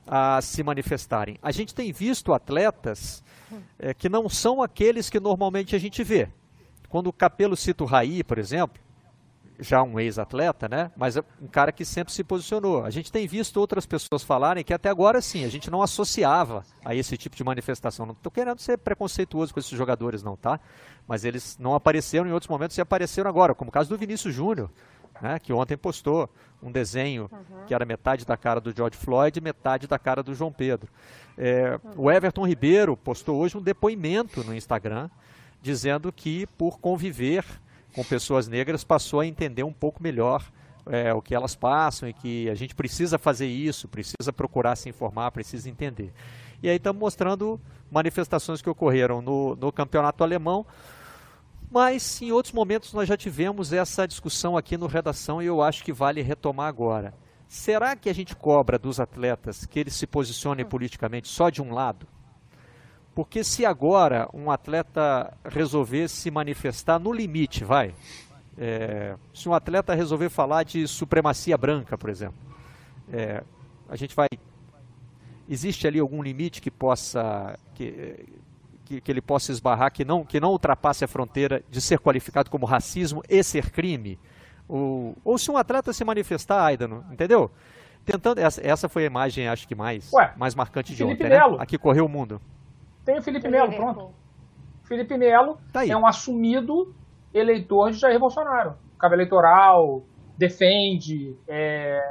[SPEAKER 1] a se manifestarem. A gente tem visto atletas é, que não são aqueles que normalmente a gente vê. Quando o Capelo cita o Raí, por exemplo, já um ex-atleta, né? Mas é um cara que sempre se posicionou. A gente tem visto outras pessoas falarem que até agora sim, a gente não associava a esse tipo de manifestação. Não estou querendo ser preconceituoso com esses jogadores, não, tá? Mas eles não apareceram em outros momentos e apareceram agora, como o caso do Vinícius Júnior, né, que ontem postou um desenho uhum. que era metade da cara do George Floyd e metade da cara do João Pedro. É. O Everton Ribeiro postou hoje um depoimento no Instagram dizendo que, por conviver com pessoas negras, passou a entender um pouco melhor é, o que elas passam e que a gente precisa fazer isso, precisa procurar se informar, precisa entender. E aí estamos mostrando manifestações que ocorreram no, no campeonato alemão mas em outros momentos nós já tivemos essa discussão aqui no Redação e eu acho que vale retomar agora. Será que a gente cobra dos atletas que eles se posicionem politicamente só de um lado? Porque se agora um atleta resolver se manifestar no limite, vai. É, se um atleta resolver falar de supremacia branca, por exemplo, é, a gente vai. Existe ali algum limite que possa. Que, que, que ele possa esbarrar, que não, que não ultrapasse a fronteira de ser qualificado como racismo e ser crime? Ou, ou se um atleta se manifestar, Aidano, entendeu? Tentando, essa, essa foi a imagem, acho que mais, Ué, mais marcante de Felipe ontem, né? Aqui correu o mundo.
[SPEAKER 4] Tem o Felipe Melo, pronto. Felipe Melo tá é um assumido eleitor de Jair Bolsonaro. Cabo eleitoral, defende, é,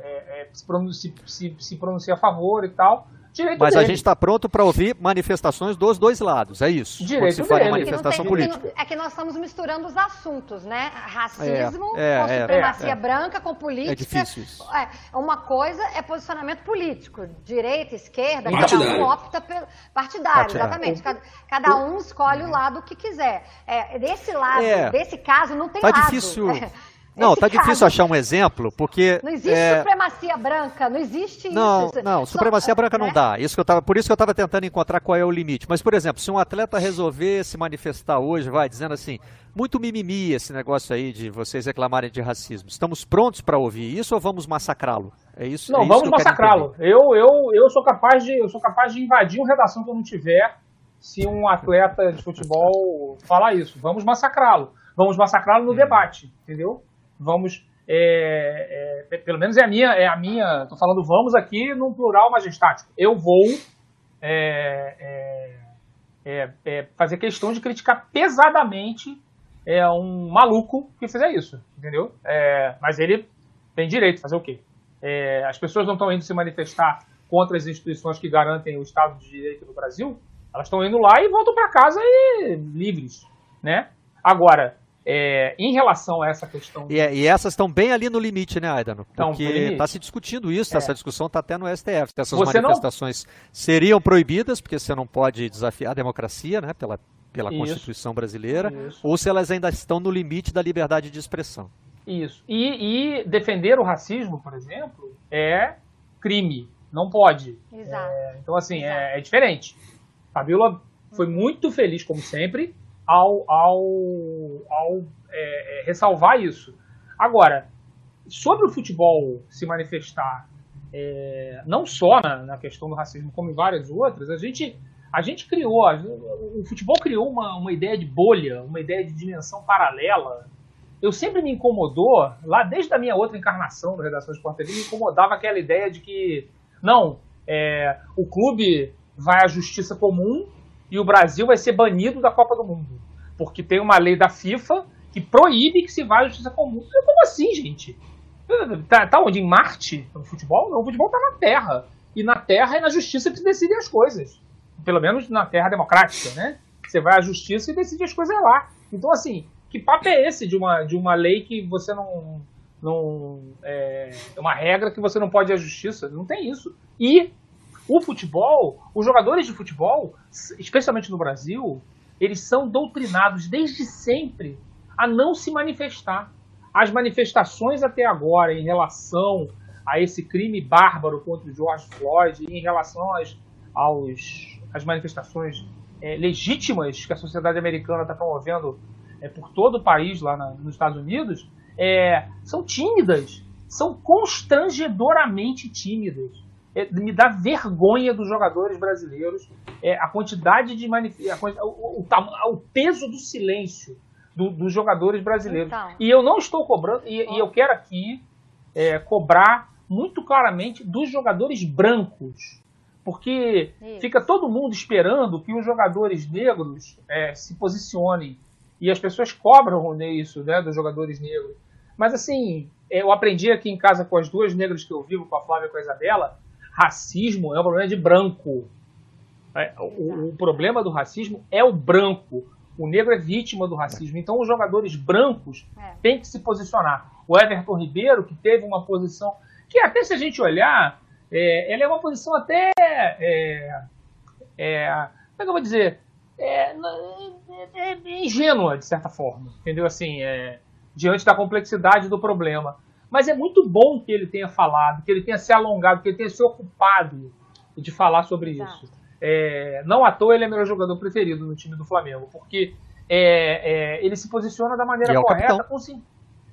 [SPEAKER 4] é, é, se, pronuncia, se, se pronuncia a favor e tal.
[SPEAKER 1] Direito Mas dele. a gente está pronto para ouvir manifestações dos dois lados, é isso.
[SPEAKER 4] Direito se dele.
[SPEAKER 1] manifestação
[SPEAKER 2] tem,
[SPEAKER 1] política.
[SPEAKER 2] É que nós estamos misturando os assuntos, né? Racismo é, é, com é, supremacia é. branca, com política. É
[SPEAKER 1] difícil isso.
[SPEAKER 2] É, uma coisa é posicionamento político, direita, esquerda, partidário. cada um opta pelo partidário, partidário. exatamente. Cada, cada, um escolhe o lado que quiser. É, desse lado, desse caso, não tem
[SPEAKER 1] tá
[SPEAKER 2] lado.
[SPEAKER 1] Difícil. Não, tá caso, difícil achar um exemplo, porque.
[SPEAKER 2] Não existe é... supremacia branca, não existe
[SPEAKER 1] não,
[SPEAKER 2] isso.
[SPEAKER 1] Não, supremacia Só, branca não né? dá. Isso que eu tava, por isso que eu estava tentando encontrar qual é o limite. Mas, por exemplo, se um atleta resolver se manifestar hoje, vai, dizendo assim, muito mimimi esse negócio aí de vocês reclamarem de racismo. Estamos prontos para ouvir isso ou vamos massacrá-lo? É isso?
[SPEAKER 4] Não,
[SPEAKER 1] é
[SPEAKER 4] vamos massacrá-lo. Eu, eu, eu sou capaz de, eu sou capaz de invadir uma redação que eu não tiver se um atleta de futebol falar isso. Vamos massacrá-lo. Vamos massacrá-lo no hum. debate, entendeu? Vamos é, é, pelo menos é a minha, é a minha, tô falando vamos aqui num plural majestático. Eu vou é, é, é, é, fazer questão de criticar pesadamente é, um maluco que fizer isso, entendeu? Mas ele tem direito, fazer o quê? As pessoas não estão indo se manifestar contra as instituições que garantem o Estado de Direito no Brasil, elas estão indo lá e voltam para casa e livres, né? Agora, é, em relação a essa questão.
[SPEAKER 1] E, e essas estão bem ali no limite, né, Aidano? Porque está se discutindo isso, é. essa discussão está até no STF. Se essas você manifestações não... seriam proibidas, porque você não pode desafiar a democracia, né, pela, pela Constituição brasileira, isso. ou se elas ainda estão no limite da liberdade de expressão.
[SPEAKER 4] Isso. E, e defender o racismo, por exemplo, é crime. Não pode.
[SPEAKER 2] Exato.
[SPEAKER 4] É, então, assim, é, é, diferente. Fabiola foi muito feliz, como sempre, ao, ao, ao é, é, ressalvar isso. Agora, sobre o futebol se manifestar, é, não só na, na, questão do racismo, como em várias outras, a gente, a gente criou, o futebol criou uma, uma ideia de bolha, uma ideia de dimensão paralela. Eu sempre me incomodou, lá desde a minha outra encarnação da Redação Esporte TV, me incomodava aquela ideia de que, não, é, o clube vai à justiça comum e o Brasil vai ser banido da Copa do Mundo. Porque tem uma lei da FIFA que proíbe que se vá à justiça comum. Como assim, gente? Tá, tá onde? Em Marte? No futebol? Não, o futebol tá na Terra. E na Terra é na justiça que se decidem as coisas. Pelo menos na Terra democrática, né? Você vai à justiça e decide as coisas lá. Então, assim, que papo é esse de uma, de uma lei que você não. não é, é uma regra que você não pode ir à justiça? Não tem isso. E o futebol, os jogadores de futebol, especialmente no Brasil, eles são doutrinados desde sempre a não se manifestar. As manifestações até agora em relação a esse crime bárbaro contra o George Floyd, em relação às, aos, às manifestações é, legítimas que a sociedade americana está promovendo é, por todo o país lá na, nos Estados Unidos, é, são tímidas, são constrangedoramente tímidas é, me dá vergonha dos jogadores brasileiros é, a quantidade de manifestações, o, o, o, peso do silêncio do, dos jogadores brasileiros. Então. E eu não estou cobrando, e, e eu quero aqui é, cobrar muito claramente dos jogadores brancos. Porque Isso. fica todo mundo esperando que os jogadores negros é, se posicionem. E as pessoas cobram isso né, dos jogadores negros. Mas assim, eu aprendi aqui em casa com as duas negras que eu vivo, com a Flávia e com a Isabela, racismo é um problema de branco. É, o, o, problema do racismo é o branco. O negro é vítima do racismo. Então, os jogadores brancos é. têm que se posicionar. O Everton Ribeiro, que teve uma posição que, até se a gente olhar, é, ela é uma posição até. É, é, como é que eu vou dizer? É, é, é ingênua, de certa forma. Entendeu? Assim, diante da complexidade do problema. Mas é muito bom que ele tenha falado, que ele tenha se alongado, que ele tenha se ocupado de falar sobre Exato. isso. É, não à toa ele é meu jogador preferido no time do Flamengo, porque é, é, ele se posiciona da maneira correta com,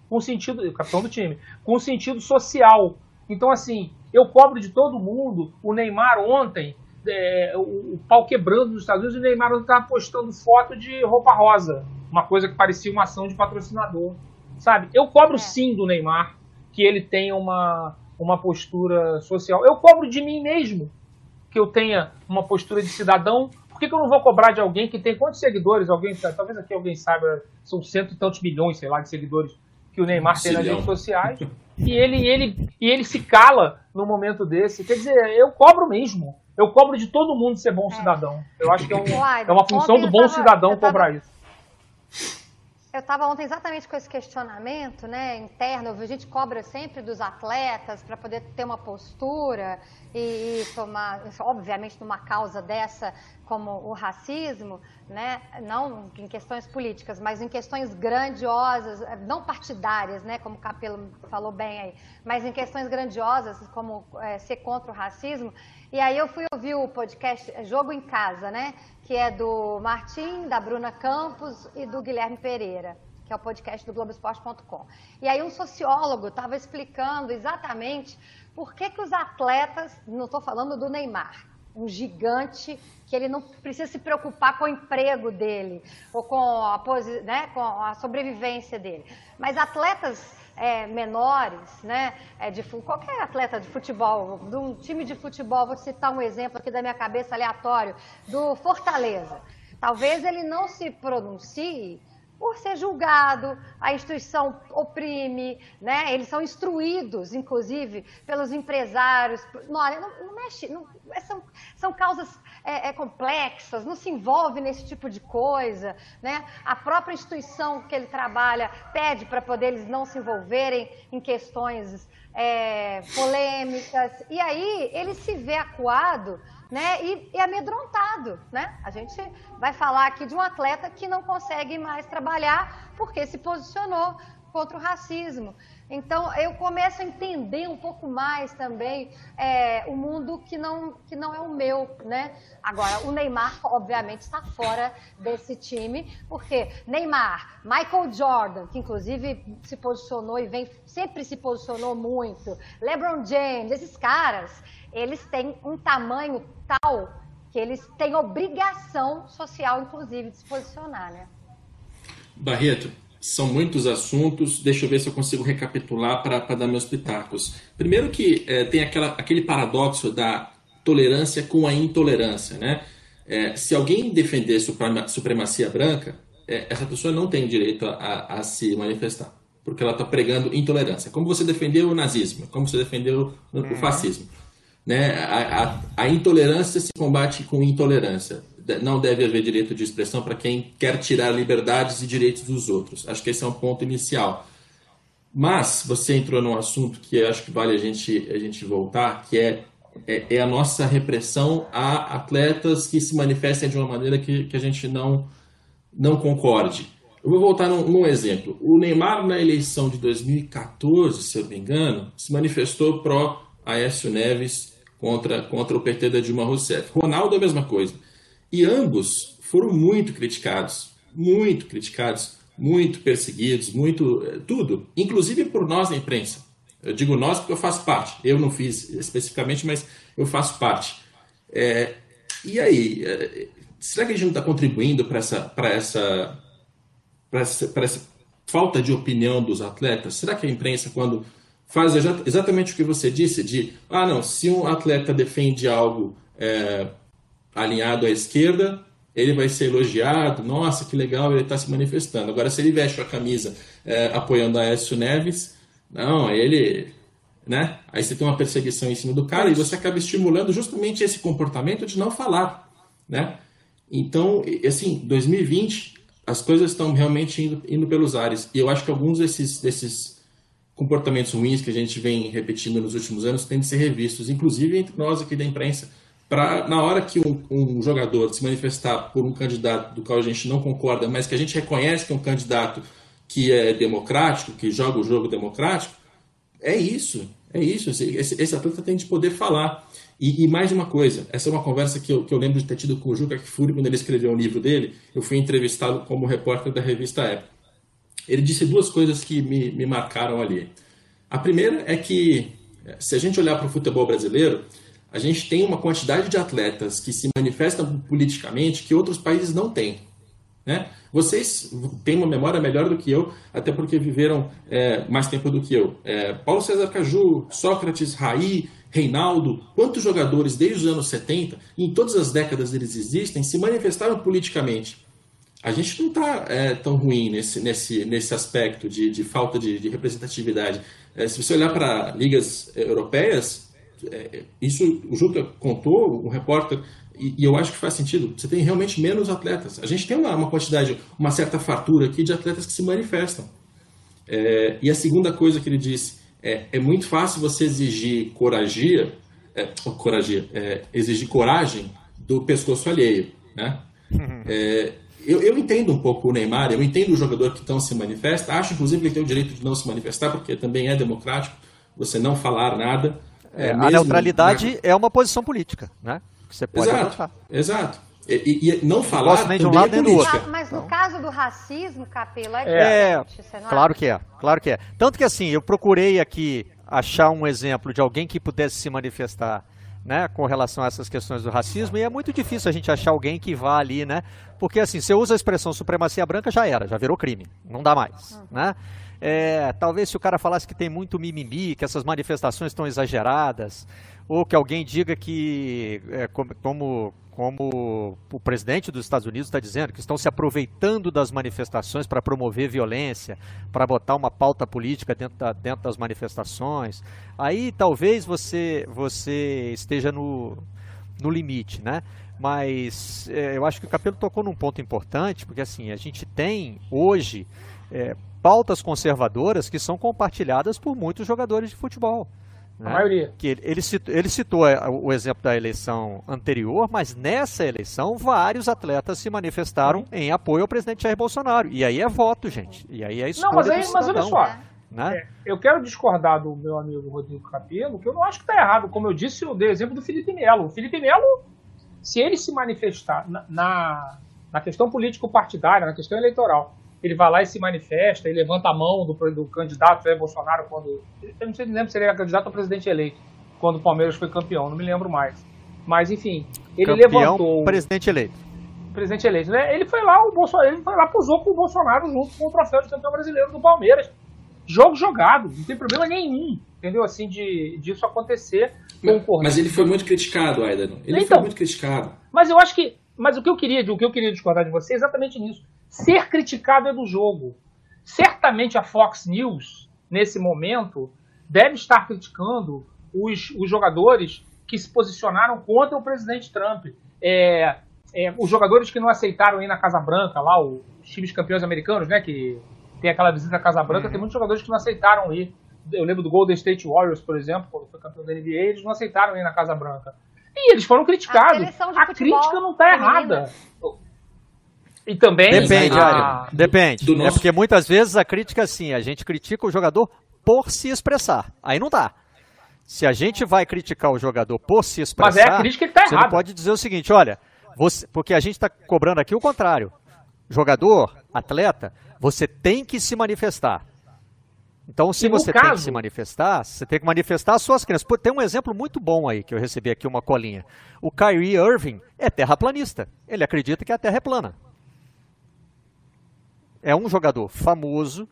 [SPEAKER 4] com sentido, o capitão do time, com sentido social. Então, assim, eu cobro de todo mundo. O Neymar ontem, é, o, o, pau quebrando nos Estados Unidos, o Neymar ontem estava postando foto de roupa rosa, uma coisa que parecia uma ação de patrocinador. Sabe? Eu cobro é. sim do Neymar que ele tenha uma, uma postura social. Eu cobro de mim mesmo que eu tenha uma postura de cidadão. Por que, que eu não vou cobrar de alguém que tem quantos seguidores? Alguém, talvez aqui alguém saiba, são cento e tantos milhões, sei lá, de seguidores que o Neymar um tem nas redes sociais. E ele, ele, e ele se cala no momento desse. Quer dizer, eu cobro mesmo. Eu cobro de todo mundo ser bom é. cidadão. Eu acho que é, um, é uma função do bom tava, cidadão cobrar isso.
[SPEAKER 2] Eu estava ontem exatamente com esse questionamento né, interno. A gente cobra sempre dos atletas para poder ter uma postura e, e, tomar, obviamente, numa causa dessa como o racismo, né, não em questões políticas, mas em questões grandiosas, não partidárias, né, como o Capelo falou bem aí, mas em questões grandiosas, como é, ser contra o racismo. E aí eu fui ouvir o podcast Jogo em Casa, né? Que é do Martim, da Bruna Campos e do Guilherme Pereira, que é o podcast do Globoesporte.com. E aí um sociólogo estava explicando exatamente por que, que os atletas, não estou falando do Neymar, um gigante que ele não precisa se preocupar com o emprego dele ou com a, né, com a sobrevivência dele. Mas atletas é, menores, né? É, de, qualquer atleta de futebol, de um time de futebol, vou citar um exemplo aqui da minha cabeça aleatório, do Fortaleza. Talvez ele não se pronuncie por ser julgado, a instituição oprime, né? eles são instruídos, inclusive, pelos empresários. Não, não, não mexe, não, são, são causas é, é, complexas, não se envolve nesse tipo de coisa. Né? A própria instituição que ele trabalha pede para poder eles não se envolverem em questões é, polêmicas. E aí ele se vê acuado né, e, e, amedrontado, né? A gente vai falar aqui de um atleta que não consegue mais trabalhar porque se posicionou contra o racismo. Então eu começo a entender um pouco mais também é, o mundo que não, que não é o meu, né? Agora o Neymar obviamente está fora desse time porque Neymar, Michael Jordan, que inclusive se posicionou e vem sempre se posicionou muito, LeBron James, esses caras eles têm um tamanho tal que eles têm obrigação social, inclusive, de se posicionar, né?
[SPEAKER 3] Barreto, são muitos assuntos, deixa eu ver se eu consigo recapitular para dar meus pitacos. Primeiro que é, tem aquela, aquele paradoxo da tolerância com a intolerância, né? É, se alguém defender supremacia branca, é, essa pessoa não tem direito a, a, a se manifestar, porque ela está pregando intolerância. Como você defendeu o nazismo, como você defendeu o uhum. fascismo. Né? A, a, a, intolerância se combate com intolerância. Não deve haver direito de expressão para quem quer tirar liberdades e direitos dos outros. Acho que esse é um ponto inicial. Mas você entrou num assunto que acho que vale a gente, a gente voltar, que é, é, é a nossa repressão a atletas que se manifestem de uma maneira que, que a gente não, não concorde. Eu vou voltar num, num, exemplo. O Neymar, na eleição de 2014, se eu não me engano, se manifestou pró Aécio Neves contra, contra o PT da Dilma Rousseff. Ronaldo, a mesma coisa. E ambos foram muito criticados, muito criticados, muito perseguidos, muito eh, tudo, inclusive por nós na imprensa. Eu digo nós porque eu faço parte. Eu não fiz especificamente, mas eu faço parte. É, e aí, é, será que a gente não está contribuindo para essa, para essa, essa, essa falta de opinião dos atletas? Será que a imprensa, quando faz exatamente o que você disse de, ah, não, se um atleta defende algo é, alinhado à esquerda, ele vai ser elogiado, nossa, que legal, ele está se manifestando. Agora, se ele veste a camisa é, apoiando a Aécio Neves, não, ele... Né? Aí você tem uma perseguição em cima do cara e você acaba estimulando justamente esse comportamento de não falar, né? Então, assim, 2020, as coisas estão realmente indo, indo pelos ares. E eu acho que alguns desses, desses comportamentos ruins que a gente vem repetindo nos últimos anos têm de ser revistos, inclusive entre nós aqui da imprensa, para na hora que um, um, jogador se manifestar por um candidato do qual a gente não concorda, mas que a gente reconhece que é um candidato que é democrático, que joga o jogo democrático, é isso, é isso. Esse, esse atleta tem de poder falar. E, e, mais uma coisa, essa é uma conversa que eu, que eu lembro de ter tido com o Juca Kfouri quando ele escreveu o livro dele. Eu fui entrevistado como repórter da revista Época ele disse duas coisas que me, me marcaram ali. A primeira é que, se a gente olhar para o futebol brasileiro, a gente tem uma quantidade de atletas que se manifestam politicamente que outros países não têm. Né? Vocês têm uma memória melhor do que eu, até porque viveram é, mais tempo do que eu. É, Paulo César Caju, Sócrates, Raí, Reinaldo, quantos jogadores desde os anos 70, em todas as décadas eles existem, se manifestaram politicamente a gente não está é, tão ruim nesse, nesse, nesse aspecto de, de falta de, de representatividade. É, se você olhar para ligas europeias, é, isso o Juca contou, um repórter, e, e, eu acho que faz sentido. Você tem realmente menos atletas. A gente tem uma, uma quantidade, uma certa fartura aqui de atletas que se manifestam. É, e a segunda coisa que ele disse é, é muito fácil você exigir coragia, é, coragia, é, exigir coragem do pescoço alheio, né? Uhum. É, eu, eu, entendo um pouco o Neymar, eu entendo o jogador que então se manifesta, acho inclusive que ele tem o direito de não se manifestar, porque também é democrático você não falar nada.
[SPEAKER 1] É, é a neutralidade é uma posição política, né?
[SPEAKER 3] Que você pode exato, adotar. Exato. E, e, não falar
[SPEAKER 1] não nem de um lado
[SPEAKER 3] é
[SPEAKER 1] nem do outro.
[SPEAKER 2] Mas no então. caso do racismo, Capelo, é,
[SPEAKER 1] é claro que é, claro que é. Tanto que assim, eu procurei aqui achar um exemplo de alguém que pudesse se manifestar né, com relação a essas questões do racismo, e é muito difícil a gente achar alguém que vá ali, né? Porque assim, você usa a expressão supremacia branca, já era, já virou crime, não dá mais, uhum. né? É, talvez se o cara falasse que tem muito mimimi, que essas manifestações estão exageradas, ou que alguém diga que, é, como, como o presidente dos Estados Unidos está dizendo, que estão se aproveitando das manifestações para promover violência, para botar uma pauta política dentro, da, dentro das manifestações, aí talvez você, você esteja no, no limite, né? Mas é, eu acho que o Capelo tocou num ponto importante, porque assim, a gente tem hoje é, pautas conservadoras que são compartilhadas por muitos jogadores de futebol.
[SPEAKER 4] Né? A maioria.
[SPEAKER 1] Que ele, ele, citou, ele citou é, o exemplo da eleição anterior, mas nessa eleição vários atletas se manifestaram em apoio ao presidente Jair Bolsonaro. E aí é voto, gente. E aí é escolha
[SPEAKER 4] Não, mas, aí, mas olha só. Né? É, eu quero discordar do meu amigo Rodrigo Capello, que eu não acho que está errado. Como eu disse, eu dei o exemplo do Felipe Melo. O Felipe Melo, se ele se manifestar na, na, na questão político-partidária, na questão eleitoral, ele vai lá e se manifesta, e levanta a mão do, do candidato Jair Bolsonaro quando. Eu não sei, lembro se ele era candidato a presidente eleito, quando o Palmeiras foi campeão, não me lembro mais. Mas, enfim, ele campeão, levantou.
[SPEAKER 1] Presidente eleito.
[SPEAKER 4] Presidente eleito, né? Ele foi lá, o Bolsonaro, ele foi lá, pusou com o Bolsonaro junto com o troféu de campeão brasileiro do Palmeiras. Jogo jogado, não tem problema nenhum, entendeu? Assim, de disso acontecer.
[SPEAKER 3] Mas, mas ele foi muito criticado, Aidan. Ele então, foi muito criticado.
[SPEAKER 4] Mas eu acho que. Mas o que eu queria, o que eu queria discordar de você é exatamente nisso Ser criticado é do jogo. Certamente a Fox News, nesse momento, deve estar criticando os, os jogadores que se posicionaram contra o presidente Trump. É, é, os jogadores que não aceitaram ir na Casa Branca, lá, os times campeões americanos, né, que tem aquela visita à Casa Branca, uhum. tem muitos jogadores que não aceitaram ir. Eu lembro do Golden State Warriors, por exemplo, quando foi campeão da NBA, eles não aceitaram ir na Casa Branca. E eles foram criticados. A, a crítica não está errada. E também.
[SPEAKER 1] Depende, a... Depende. É porque muitas vezes a crítica, assim, a gente critica o jogador por se expressar. Aí não dá. Se a gente vai criticar o jogador por se expressar. Mas
[SPEAKER 4] é a crítica que tá
[SPEAKER 1] Você não pode dizer o seguinte: olha, você, porque a gente está cobrando aqui o contrário. Jogador, atleta, você tem que se manifestar. Então, se você caso... tem que se manifestar, você tem que manifestar as suas crenças. Tem um exemplo muito bom aí, que eu recebi aqui uma colinha. O Kyrie Irving é terraplanista. Ele acredita que a Terra é plana é um jogador famoso,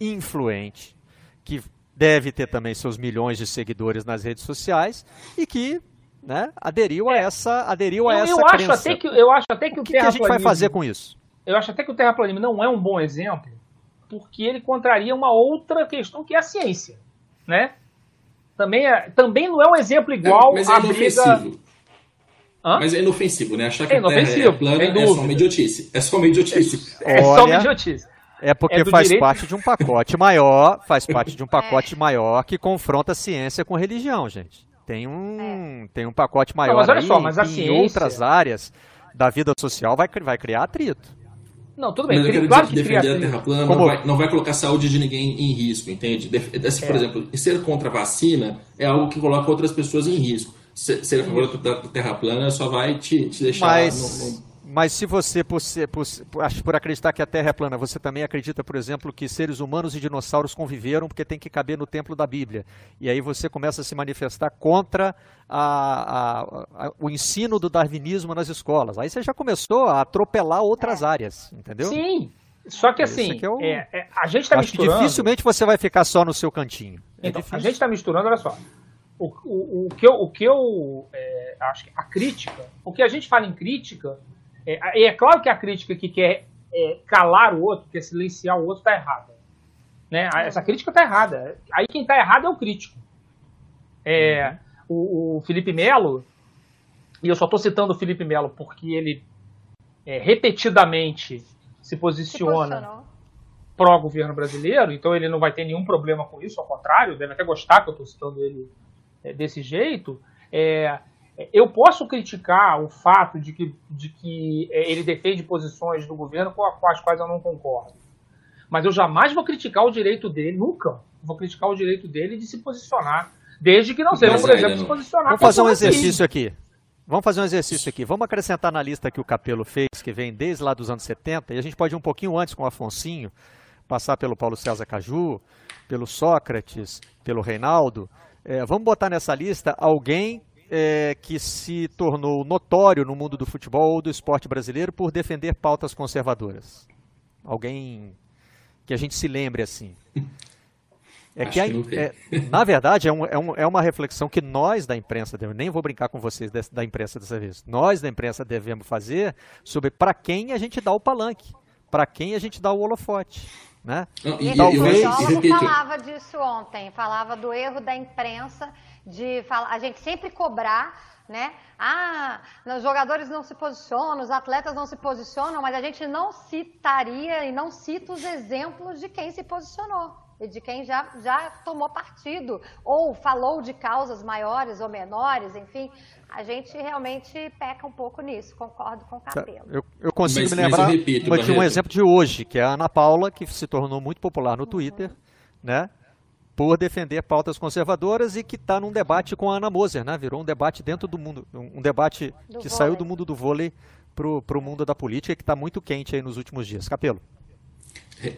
[SPEAKER 1] influente, que deve ter também seus milhões de seguidores nas redes sociais e que né, aderiu a é. essa aderiu a eu, essa
[SPEAKER 4] eu
[SPEAKER 1] crença.
[SPEAKER 4] Acho até que, eu acho até que o,
[SPEAKER 1] o que, que a gente vai fazer com isso?
[SPEAKER 4] Eu acho até que o terraplanismo não é um bom exemplo, porque ele contraria uma outra questão que é a ciência, né? Também, é, também não é um exemplo é, igual
[SPEAKER 3] é, mas é inofensivo. Hã? Mas é inofensivo, né? Achar que é a Terra é plana é só uma idiotice. É só uma idiotice.
[SPEAKER 4] É, é só uma idiotice.
[SPEAKER 1] É porque é faz direito... parte de um pacote maior, faz parte de um pacote é. maior que confronta ciência com religião, gente. Tem um, é. tem um pacote maior não, mas olha aí, só, mas a ciência... em outras áreas da vida social vai, vai criar atrito.
[SPEAKER 4] Não, tudo bem. Mas eu quero claro
[SPEAKER 3] dizer que, que defender a Terra plana Como... não, vai, não vai colocar a saúde de ninguém em risco, entende? Assim, por exemplo, ser contra a vacina é algo que coloca outras pessoas em risco ser a favor da Terra plana só vai te, te deixar.
[SPEAKER 1] Mas, no, no... mas se você, por, por, por, acreditar que a Terra é plana, você também acredita, por exemplo, que seres humanos e dinossauros conviveram porque tem que caber no templo da Bíblia. E aí você começa a se manifestar contra a, a, a, o ensino do darwinismo nas escolas. Aí você já começou a atropelar outras é. áreas, entendeu?
[SPEAKER 4] Sim. Só que assim, é o... é, é, a gente está misturando.
[SPEAKER 1] dificilmente você vai ficar só no seu cantinho.
[SPEAKER 4] É então, a gente está misturando, olha só o, o, o, que eu, o que eu é, acho que a crítica, o que a gente fala em crítica, é, é claro que a crítica que quer é, calar o outro, quer silenciar o outro, está errada. Né? Essa crítica está errada. Aí quem está errado é o crítico. É, o, o, Felipe Melo, e eu só estou citando o Felipe Melo porque ele é, repetidamente se posiciona pró-governo brasileiro, então ele não vai ter nenhum problema com isso, ao contrário, deve até gostar que eu estou citando ele desse jeito, é, eu posso criticar o fato de que, de que é, ele defende posições do governo com, com as quais eu não concordo. Mas eu jamais vou criticar o direito dele, nunca vou criticar o direito dele de se posicionar, desde que não seja, por exemplo, se posicionar.
[SPEAKER 1] Vamos fazer um exercício aqui. Vamos fazer um exercício aqui. Vamos acrescentar na lista que o Capelo fez, que vem desde lá dos anos 70, e a gente pode ir um pouquinho antes com o Afonsinho, passar pelo Paulo César Caju, pelo Sócrates, pelo Reinaldo, é, vamos botar nessa lista alguém é, que se tornou notório no mundo do futebol ou do esporte brasileiro por defender pautas conservadoras? Alguém que a gente se lembre assim. É que, a, é, na verdade, é, um, é, um, é, uma reflexão que nós da imprensa, devemos, nem vou brincar com vocês da imprensa dessa vez, nós da imprensa devemos fazer sobre para quem a gente dá o palanque, para quem a gente dá o holofote. Né?
[SPEAKER 2] Não, e, Talvez... O falava disso ontem, falava do erro da imprensa de falar, a gente sempre cobrar né? Ah, os jogadores não se posicionam, os atletas não se posicionam, mas a gente não citaria e não cita os exemplos de quem se posicionou e de quem já, já tomou partido ou falou de causas maiores ou menores, enfim, a gente realmente peca um pouco nisso, concordo com o tá, Capelo.
[SPEAKER 1] Eu, eu consigo mas, me lembrar de um exemplo de hoje, que é a Ana Paula, que se tornou muito popular no Twitter, uhum. né? por defender pautas conservadoras e que está num debate com a Ana Moser, né? Virou um debate dentro do mundo, um debate do que vôlei. saiu do mundo do vôlei para o mundo da política e que está muito quente aí nos últimos dias. Capelo.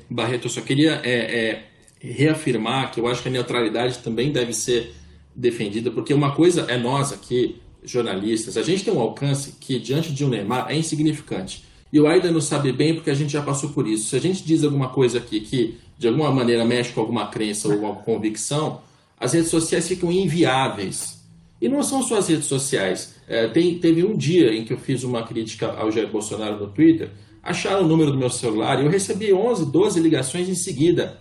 [SPEAKER 3] Barreto, eu só queria é, é reafirmar que eu acho que a neutralidade também deve ser defendida, porque uma coisa é nós aqui, jornalistas, a gente tem um alcance que, diante de um Neymar, é insignificante. E o Aida não sabe bem porque a gente já passou por isso. Se a gente diz alguma coisa aqui que, de alguma maneira, mexe com alguma crença ou alguma convicção, as redes sociais ficam inviáveis. E não são só as redes sociais. É, tem, teve um dia em que eu fiz uma crítica ao Jair Bolsonaro no Twitter, acharam o número do meu celular e eu recebi 11, 12 ligações em seguida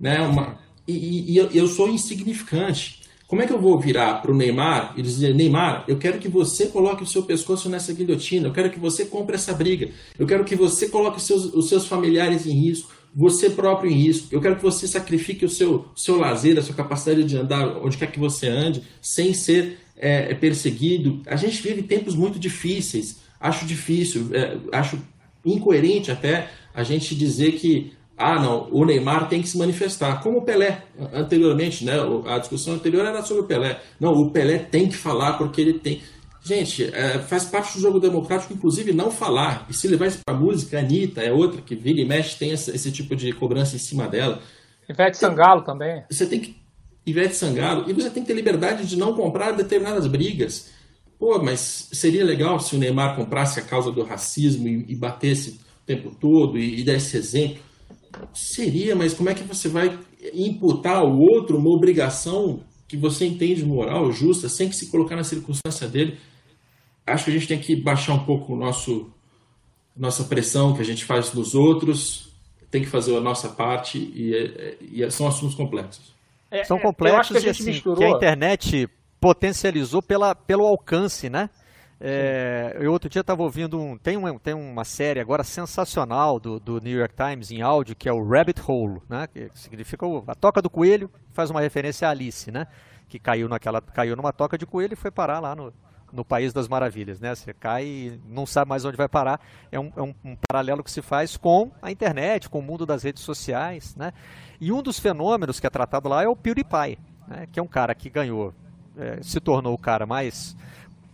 [SPEAKER 3] né? Uma, e, e, e eu sou insignificante. Como é que eu vou virar para o Neymar e dizer, Neymar, eu quero que você coloque o seu pescoço nessa guilhotina, eu quero que você compre essa briga, eu quero que você coloque os seus, os seus familiares em risco, você próprio em risco, eu quero que você sacrifique o seu, seu lazer, a sua capacidade de andar onde quer que você ande, sem ser é, perseguido. A gente vive tempos muito difíceis, acho difícil, é, acho incoerente até a gente dizer que ah, não, o Neymar tem que se manifestar, como o Pelé, anteriormente, né? A discussão anterior era sobre o Pelé. Não, o Pelé tem que falar porque ele tem. Gente, é, faz parte do jogo democrático, inclusive, não falar. E se levar isso para música, a Anitta é outra que vira e mexe, tem esse, esse tipo de cobrança em cima dela.
[SPEAKER 4] Ivete Sangalo também.
[SPEAKER 3] Você tem que. Ivete Sangalo. E você tem que ter liberdade de não comprar determinadas brigas. Pô, mas seria legal se o Neymar comprasse a causa do racismo e, e batesse o tempo todo e, e desse exemplo. Seria, mas como é que você vai imputar ao outro uma obrigação que você entende moral, justa, sem que se colocar na circunstância dele? Acho que a gente tem que baixar um pouco o nosso nossa pressão que a gente faz nos outros, tem que fazer a nossa parte e, e são assuntos complexos.
[SPEAKER 1] É, são complexos que e assim, que a internet potencializou pela, pelo alcance, né? É, eu outro dia estava ouvindo um tem, uma. tem uma série agora sensacional do, do New York Times em áudio que é o Rabbit Hole, né? Que significa a toca do coelho, faz uma referência a Alice, né? Que caiu naquela caiu numa toca de coelho e foi parar lá no, no País das Maravilhas, né? Você cai e não sabe mais onde vai parar. É um, é um, um paralelo que se faz com a internet, com o mundo das redes sociais, né? E um dos fenômenos que é tratado lá é o PewDiePie, né? Que é um cara que ganhou, é, se tornou o cara mais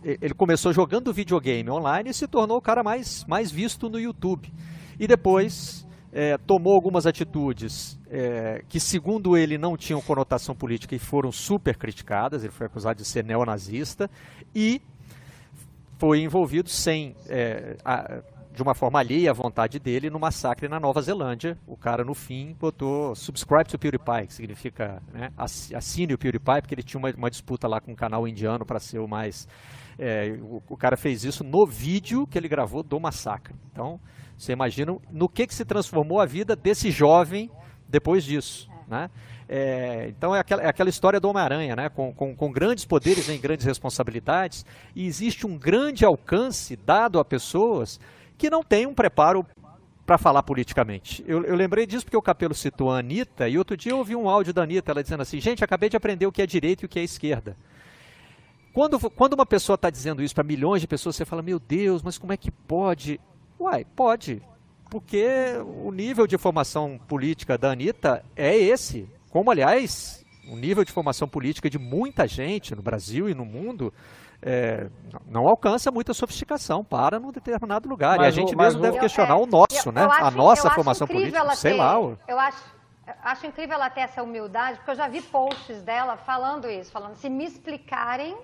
[SPEAKER 1] ele começou jogando videogame online e se tornou o cara mais, mais visto no YouTube. E depois é, tomou algumas atitudes é, que, segundo ele, não tinham conotação política e foram super criticadas. Ele foi acusado de ser neonazista e foi envolvido sem. É, a, de uma forma alheia à vontade dele no massacre na Nova Zelândia. O cara, no fim, botou subscribe to PewDiePie, que significa né, assine o PewDiePie, porque ele tinha uma, uma disputa lá com um canal indiano para ser o mais é, o, o, cara fez isso no vídeo que ele gravou do massacre. Então, você imagina no que, que se transformou a vida desse jovem depois disso. Né? É, então é aquela, é aquela, história do Homem-Aranha, né? Com, com, com, grandes poderes e grandes responsabilidades, e existe um grande alcance dado a pessoas que não têm um preparo para falar politicamente. Eu, eu, lembrei disso porque o Capelo citou a Anitta, e outro dia eu ouvi um áudio da Anitta, ela dizendo assim, gente, acabei de aprender o que é direita e o que é esquerda. Quando, quando uma pessoa está dizendo isso para milhões de pessoas, você fala, meu Deus, mas como é que pode? Uai, pode. Porque o nível de formação política da Anitta é esse. Como, aliás, o nível de formação política de muita gente no Brasil e no mundo é, não alcança muita sofisticação para num determinado lugar. Mas e a gente o, mesmo deve questionar é, o nosso, eu, né? Eu acho, a nossa formação política, sei lá.
[SPEAKER 2] Eu acho, acho incrível ela ter essa humildade, porque eu já vi posts dela falando isso, falando se me explicarem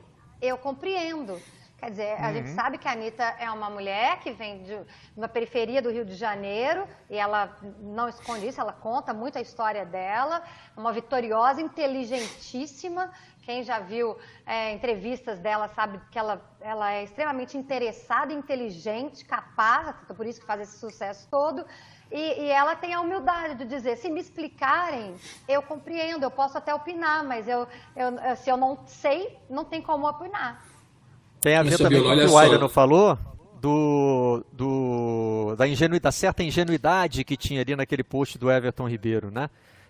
[SPEAKER 2] eu compreendo. Quer dizer, a uhum. gente sabe que a Anitta é uma mulher que vem de uma periferia do Rio de Janeiro e ela não esconde isso, ela conta muito a história dela, uma vitoriosa, inteligentíssima. Quem já viu é, entrevistas dela sabe que ela, ela é extremamente interessada, inteligente, capaz, por isso que faz esse sucesso todo. E, e, ela tem a humildade de dizer: se me explicarem, eu compreendo, eu posso até opinar, mas eu, eu, se eu não sei, não tem como opinar.
[SPEAKER 1] Tem a ver também com o que o Aida falou, do, do, da, ingenuidade, da certa ingenuidade que tinha ali naquele post do Everton Ribeiro, né?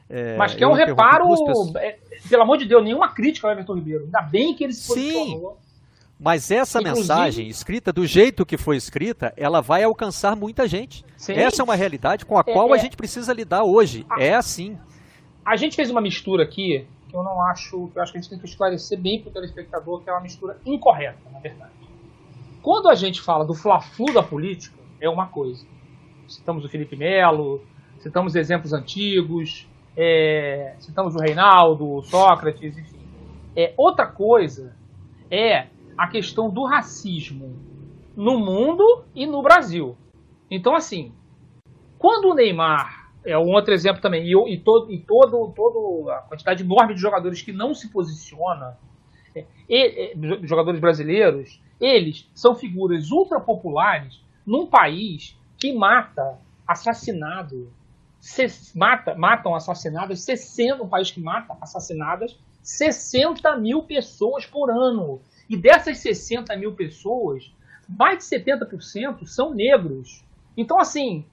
[SPEAKER 4] É, Mas que é um reparo, é, pelo amor de Deus, nenhuma crítica ao Everton Ribeiro. Ainda bem que ele se
[SPEAKER 1] posicionou. Sim. Mas essa Inclusive, mensagem escrita do jeito que foi escrita, ela vai alcançar muita gente. Sim. Essa é uma realidade com a é, qual a é. gente precisa lidar hoje. A, é assim.
[SPEAKER 4] A gente fez uma mistura aqui que eu não acho, que eu acho que a gente tem que esclarecer bem para o telespectador que é uma mistura incorreta, na verdade. Quando a gente fala do fla-flu da política, é uma coisa. Citamos o Felipe Melo, citamos exemplos antigos, é, citamos o Reinaldo, o Sócrates, enfim. É, outra coisa é a questão do racismo no mundo e no Brasil. Então, assim, quando o Neymar é um outro exemplo também. E, e, todo, e todo, todo a quantidade enorme de jogadores que não se posiciona, é, e, jogadores brasileiros, eles são figuras ultra populares num país que mata assassinado, mata, matam assassinadas, 60, um país que mata assassinadas 60 mil pessoas por ano. E dessas 60 mil pessoas, mais de 70% são negros. Então, assim,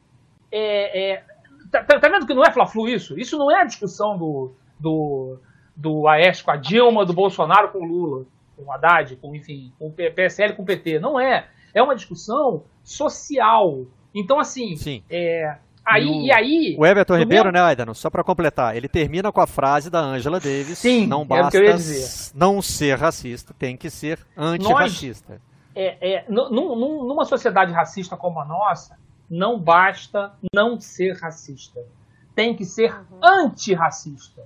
[SPEAKER 4] é, é, Tá, tá, tá, vendo que não é Fla-Flu isso? Isso não é a discussão do, do, do Aécio com a Dilma, do Bolsonaro com o Lula, com o Haddad, com, enfim, com o PSL com o PT. Não é. É uma discussão social. Então, assim,
[SPEAKER 1] Sim.
[SPEAKER 4] É, aí, e, o, e aí.
[SPEAKER 1] O Everton Ribeiro, meu... né, Aidano? Só para completar, ele termina com a frase da Angela Davis:
[SPEAKER 4] Sim,
[SPEAKER 1] não basta não ser racista, tem que ser antirracista. Nós,
[SPEAKER 4] é, é, numa sociedade racista como a nossa, não basta não ser racista. Tem que ser uhum. antirracista.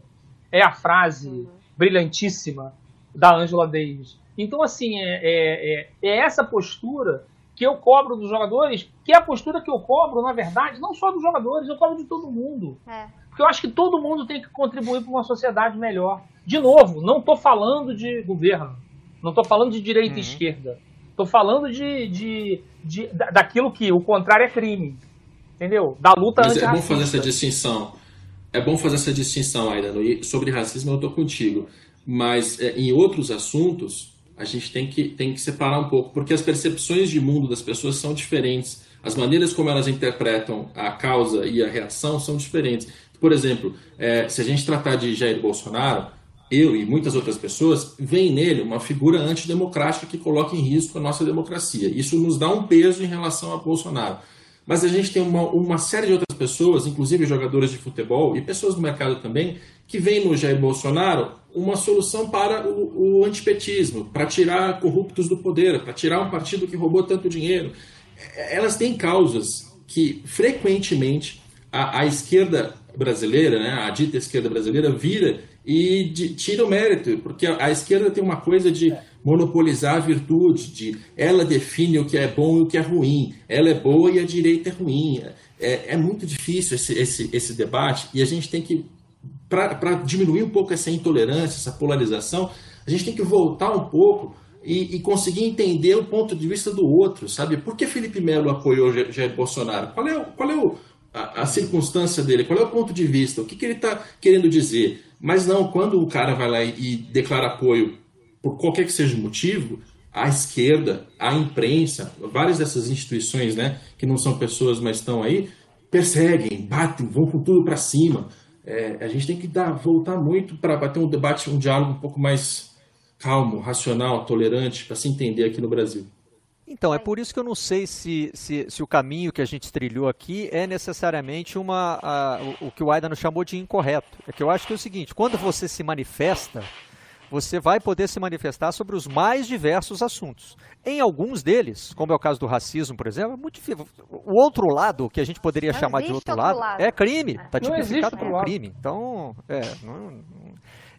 [SPEAKER 4] É a frase uhum. brilhantíssima da Angela Davis. Então, assim, é, é, é, é, essa postura que eu cobro dos jogadores, que é a postura que eu cobro, na verdade, não só dos jogadores, eu cobro de todo mundo. É. Porque eu acho que todo mundo tem que contribuir para uma sociedade melhor. De novo, não estou falando de governo, não estou falando de direita uhum. e esquerda. Estou falando de, de, de, daquilo que o contrário é crime. Entendeu? Da luta
[SPEAKER 3] Mas É bom fazer essa distinção. É bom fazer essa distinção, Aida. E sobre racismo eu estou contigo. Mas é, em outros assuntos, a gente tem que, tem que separar um pouco, porque as percepções de mundo das pessoas são diferentes. As maneiras como elas interpretam a causa e a reação são diferentes. Por exemplo, é, se a gente tratar de Jair Bolsonaro, eu e muitas outras pessoas veem nele uma figura antidemocrática que coloca em risco a nossa democracia. Isso nos dá um peso em relação a Bolsonaro. Mas a gente tem uma, uma série de outras pessoas, inclusive jogadores de futebol e pessoas do mercado também, que veem no Jair Bolsonaro uma solução para o, o antipetismo, para tirar corruptos do poder, para tirar um partido que roubou tanto dinheiro. Elas têm causas que frequentemente a, a esquerda brasileira, né, a dita esquerda brasileira, vira e de, tira o mérito, porque a, a, esquerda tem uma coisa de monopolizar a virtude, de ela define o que é bom e o que é ruim, ela é boa e a direita é ruim. É, é muito difícil esse, esse, esse debate e a gente tem que, para diminuir um pouco essa intolerância, essa polarização, a gente tem que voltar um pouco e, e, conseguir entender o ponto de vista do outro, sabe? Por que Felipe Melo apoiou Jair Bolsonaro? Qual é, qual é o, a, a, circunstância dele? Qual é o ponto de vista? O que, que ele está querendo dizer? Mas não, quando o cara vai lá e, declara apoio por qualquer que seja o motivo, a esquerda, a imprensa, várias dessas instituições, né, que não são pessoas, mas estão aí, perseguem, batem, vão com tudo para cima. É, a gente tem que dar, voltar muito para ter um debate, um diálogo um pouco mais calmo, racional, tolerante, para se entender aqui no Brasil.
[SPEAKER 1] Então, é por isso que eu não sei se, se, se o caminho que a gente trilhou aqui é necessariamente uma, a, o, o, que o Aidan chamou de incorreto. É que eu acho que é o seguinte, quando você se manifesta, você vai poder se manifestar sobre os mais diversos assuntos. Em alguns deles, como é o caso do racismo, por exemplo, é muito difícil. O outro lado, que a gente poderia não chamar de outro, outro lado, lado, é crime. Está tipificado como crime. Então, é, não,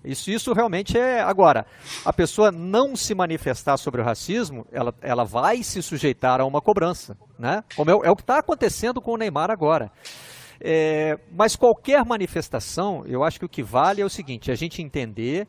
[SPEAKER 1] Isso, isso realmente é. Agora, a pessoa não se manifestar sobre o racismo, ela, ela vai se sujeitar a uma cobrança, né? Como é, é o que está acontecendo com o Neymar agora. É, mas qualquer manifestação, eu acho que o que vale é o seguinte: a gente entender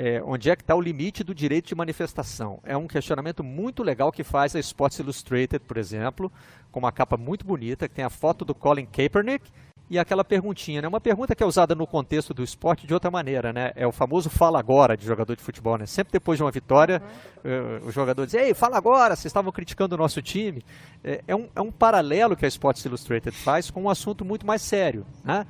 [SPEAKER 1] é, onde é que está o limite do direito de manifestação. É um questionamento muito legal que faz a Sports Illustrated, por exemplo, com uma capa muito bonita, que tem a foto do Colin Kaepernick e aquela perguntinha, né? Uma pergunta que é usada no contexto do esporte de outra maneira, né? É o famoso fala agora de jogador de futebol, né? Sempre depois de uma vitória, uhum. uh, o jogador diz, ei, fala agora, vocês estavam criticando o nosso time. É, é, um, é um paralelo que a Sports Illustrated faz com um assunto muito mais sério, né?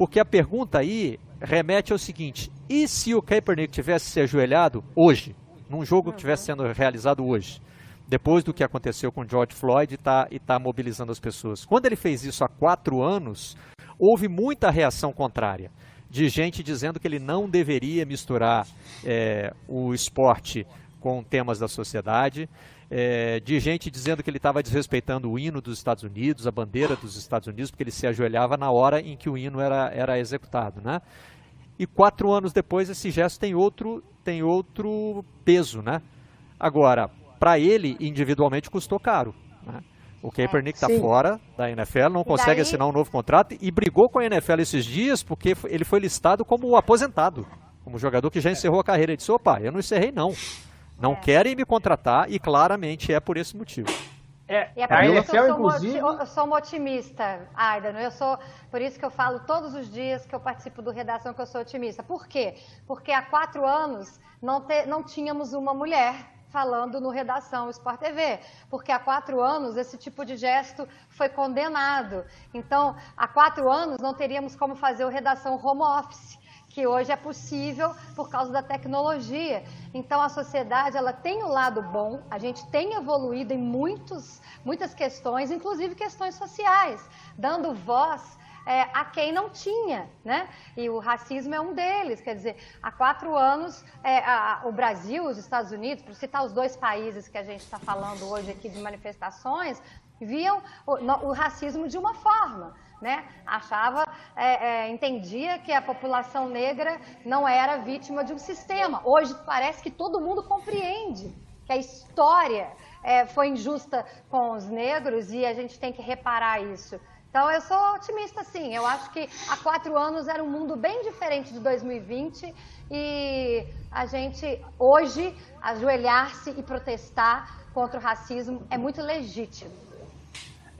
[SPEAKER 1] Porque a pergunta aí remete ao seguinte, e se o Kaepernick tivesse se ajoelhado hoje, num jogo que estivesse sendo realizado hoje? depois do que aconteceu com George Floyd e está tá mobilizando as pessoas. Quando ele fez isso há quatro anos, houve muita reação contrária de gente dizendo que ele não deveria misturar é, o esporte com temas da sociedade, é, de gente dizendo que ele estava desrespeitando o hino dos Estados Unidos, a bandeira dos Estados Unidos, porque ele se ajoelhava na hora em que o hino era, era executado, né? E quatro anos depois esse gesto tem outro, tem outro peso, né? Agora, para ele, individualmente, custou caro. Né? O Kaepernick está é, fora da NFL, não consegue daí... assinar um novo contrato e brigou com a NFL esses dias porque ele foi listado como aposentado, como jogador que já encerrou a carreira. Ele disse: opa, eu não encerrei, não. Não é. querem me contratar e claramente é por esse motivo.
[SPEAKER 2] É, e é por isso que eu sou, inclusive... eu sou uma otimista, Aidan. Eu sou, por isso que eu falo todos os dias que eu participo do Redação que eu sou otimista. Por quê? Porque há quatro anos não, te, não tínhamos uma mulher falando no Redação Sport TV, porque há quatro anos esse tipo de gesto foi condenado. Então, há quatro anos não teríamos como fazer o Redação Home Office, que hoje é possível por causa da tecnologia. Então, a sociedade ela tem o um lado bom, a gente tem evoluído em muitos, muitas questões, inclusive questões sociais, dando voz é, a quem não tinha, né? E o racismo é um deles. Quer dizer, há quatro anos, é, a, o Brasil, os Estados Unidos, para citar os dois países que a gente está falando hoje aqui de manifestações, viam o, no, o racismo de uma forma. Né? Achava, é, é, entendia que a população negra não era vítima de um sistema. Hoje parece que todo mundo compreende que a história é, foi injusta com os negros e a gente tem que reparar isso. Então, eu sou otimista, sim. Eu acho que há quatro anos era um mundo bem diferente de 2020 e a gente, hoje, ajoelhar-se e protestar contra o racismo é muito legítimo.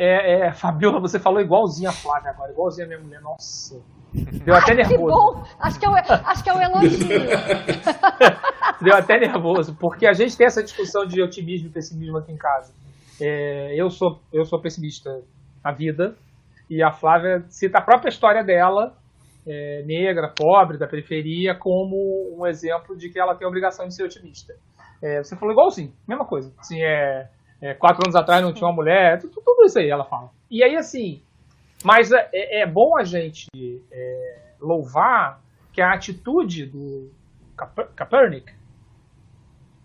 [SPEAKER 4] É, é, Fabiola, você falou igualzinha a Flávia agora, igualzinha a minha mulher. Nossa, deu até Ai, nervoso. Que bom!
[SPEAKER 2] Acho que é, acho que é um elogio.
[SPEAKER 4] deu até nervoso, porque a gente tem essa discussão de otimismo e pessimismo aqui em casa. É, eu, sou, eu sou pessimista na vida, e a Flávia cita a própria história dela, é, negra, pobre, da periferia, como um exemplo de que ela tem a obrigação de ser otimista. É, você falou igualzinho, mesma coisa. Assim, é, é, quatro anos atrás não tinha uma mulher, tudo, tudo, isso aí ela fala. E aí, assim, mas é, é, é bom a gente é, louvar que a atitude do Kaepernick.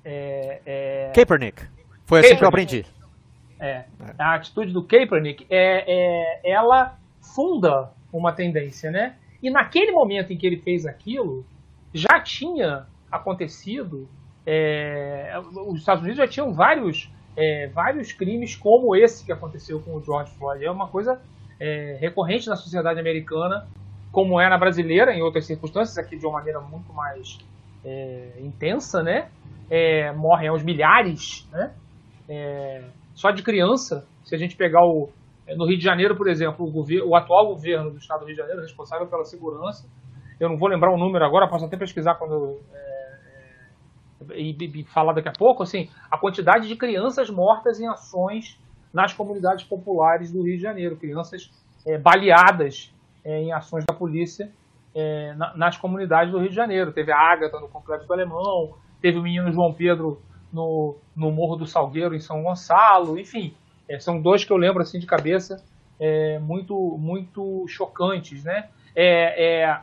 [SPEAKER 1] É, Kaepernick. Foi assim Kaepernick. que eu aprendi.
[SPEAKER 4] É, a atitude do Kaepernick, é, é, ela funda uma tendência, né? E naquele momento em que ele fez aquilo, já tinha acontecido, é, os Estados Unidos já tinham vários, é, vários crimes como esse que aconteceu com o George Floyd. É uma coisa é, recorrente na sociedade americana, como é na brasileira, em outras circunstâncias, aqui de uma maneira muito mais é, intensa, né? morrem aos milhares, né? só de criança, se a gente pegar o. É, no Rio de Janeiro, por exemplo, o, governo, o atual governo do estado do Rio de Janeiro, responsável pela segurança, eu não vou lembrar o número agora, posso até pesquisar quando. E, e, falar daqui a pouco, assim, a quantidade de crianças mortas em ações nas comunidades populares do Rio de Janeiro, crianças é, baleadas é, em ações da polícia é, na, nas comunidades do Rio de Janeiro. Teve a Ágata no Complexo do Alemão, teve o menino João Pedro no, no Morro do Salgueiro, em São Gonçalo, enfim, é, são dois que eu lembro assim de cabeça é, muito, muito chocantes, né? É,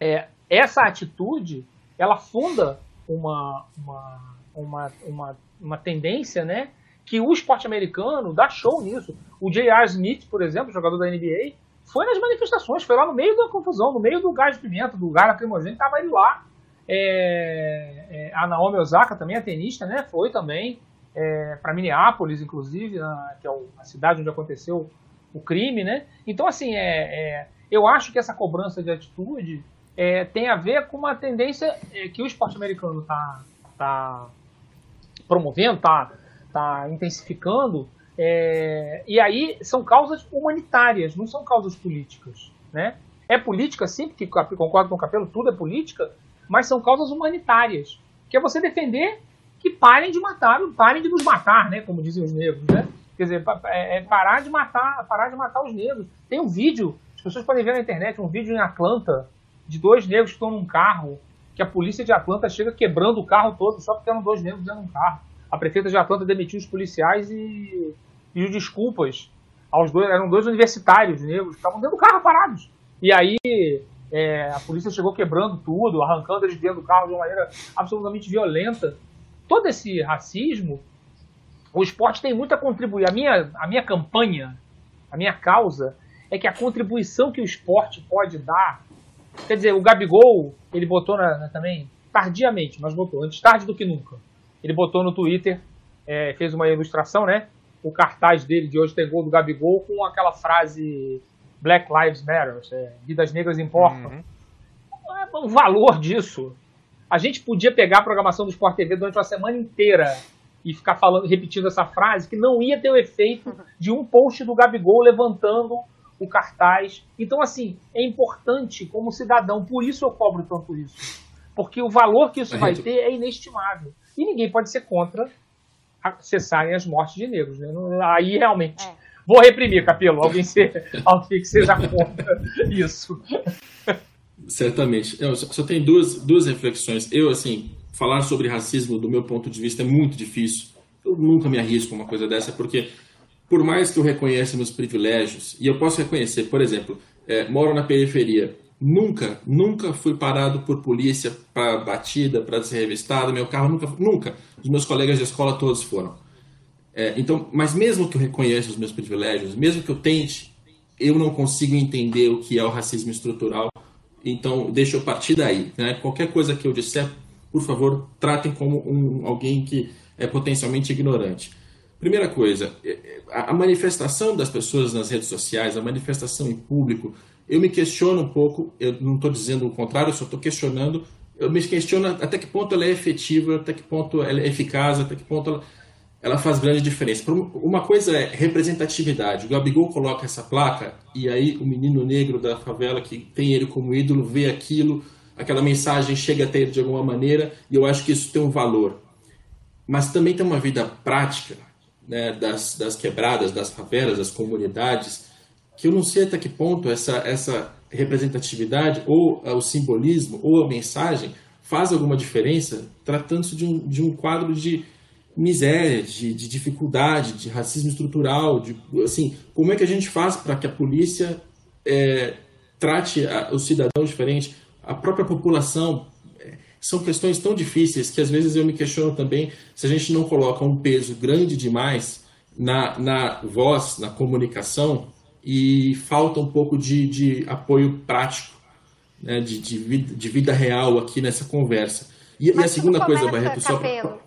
[SPEAKER 4] é, essa atitude, ela funda uma, uma, uma, uma, uma tendência, né? Que o esporte americano dá show nisso. O J.R. Smith, por exemplo, jogador da NBA, foi nas manifestações, foi lá no meio da confusão, no meio do gás de pimenta, do gás lacrimogêneo, estava ele lá. É, é, a Naomi Osaka também, a tenista, né? Foi também é, para Minneapolis, inclusive, na, que é a cidade onde aconteceu o crime, né? Então, assim, é, é eu acho que essa cobrança de atitude é, tem a ver com uma tendência é, que o esporte americano está tá promovendo, está tá intensificando, é, e aí são causas humanitárias, não são causas políticas. Né? É política, sim, porque concordo com o Capelo, tudo é política, mas são causas humanitárias. Que é você defender que parem de matar, parem de nos matar, né? como dizem os negros. Né? Quer dizer, é, é parar de matar, parar de matar os negros. Tem um vídeo, as pessoas podem ver na internet, um vídeo em Atlanta, de dois negros que estão num carro, que a polícia de Atlanta chega quebrando o carro todo só porque eram dois negros dentro de um carro. A prefeita de Atlanta demitiu os policiais e pediu desculpas aos dois, eram dois universitários negros, que estavam dentro do carro parados. E aí é, a polícia chegou quebrando tudo, arrancando eles dentro do carro de uma maneira absolutamente violenta. Todo esse racismo, o esporte tem muito a contribuir. A minha, a minha campanha, a minha causa, é que a contribuição que o esporte pode dar. Quer dizer, o Gabigol, ele botou na, na, também, tardiamente, mas botou, antes tarde do que nunca. Ele botou no Twitter, é, fez uma ilustração, né? o cartaz dele de hoje tem gol do Gabigol com aquela frase Black Lives Matter, é, vidas negras importam. Uhum. É, o valor disso. A gente podia pegar a programação do Sport TV durante uma semana inteira e ficar falando, repetindo essa frase, que não ia ter o efeito de um post do Gabigol levantando o cartaz. Então, assim, é importante como cidadão, por isso eu cobro tanto isso. Porque o valor que isso vai ter é inestimável. E ninguém pode ser contra cessarem as mortes de negros. Né? Aí realmente. É. Vou reprimir, Capelo. Alguém, ser, alguém que seja contra isso.
[SPEAKER 3] Certamente. Eu só, só tem duas, duas reflexões. Eu, assim, falar sobre racismo, do meu ponto de vista, é muito difícil. Eu nunca me arrisco uma coisa dessa, porque por mais que eu reconheça meus privilégios, e eu posso reconhecer, por exemplo, é, moro na periferia, Nunca, nunca fui parado por polícia para batida, para ser revistado. Meu carro nunca, nunca. Os meus colegas de escola todos foram. É, então, mas mesmo que eu reconheça os meus privilégios, mesmo que eu tente, eu não consigo entender o que é o racismo estrutural. Então, deixa eu partir daí. Né? Qualquer coisa que eu disser, por favor, tratem como um, alguém que é potencialmente ignorante. Primeira coisa, é, é, a manifestação das pessoas nas redes sociais, a manifestação em público, eu me questiono um pouco, eu não estou dizendo o contrário, eu só estou questionando, eu me questiono até que ponto ela é efetiva, até que ponto ela é eficaz, até que ponto ela, ela faz grande diferença. Uma coisa é representatividade. O Gabigol coloca essa placa e aí o menino negro da favela que tem ele como ídolo vê aquilo, aquela mensagem chega até ele de alguma maneira e eu acho que isso tem um valor. Mas também tem uma vida prática né, das, das quebradas, das favelas, das comunidades, que eu não sei até que ponto essa, essa representatividade ou o simbolismo ou a mensagem faz alguma diferença tratando-se de um, de um quadro de miséria, de, de dificuldade, de racismo estrutural, de, assim, como é que a gente faz para que a polícia é, trate a, o cidadão diferente, a própria população, são questões tão difíceis que às vezes eu me questiono também se a gente não coloca um peso grande demais na, na voz, na comunicação, e falta um pouco de, de apoio prático, né, de, de, vida, de vida real aqui nessa conversa. E, a segunda coisa, Barreto, só pra...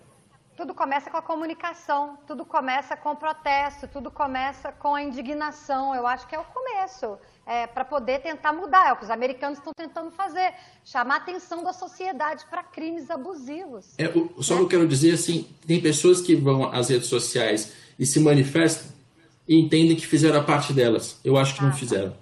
[SPEAKER 2] Tudo começa com a comunicação, tudo começa com o protesto, tudo começa com a indignação. Eu acho que é o começo, é, para poder tentar mudar. É o que os americanos estão tentando fazer, chamar a atenção da sociedade para crimes abusivos.
[SPEAKER 3] É, o, só né? que eu quero dizer assim, tem pessoas que vão às redes sociais e se manifestam e entendem que fizeram a parte delas. Eu acho que ah, não tá. fizeram.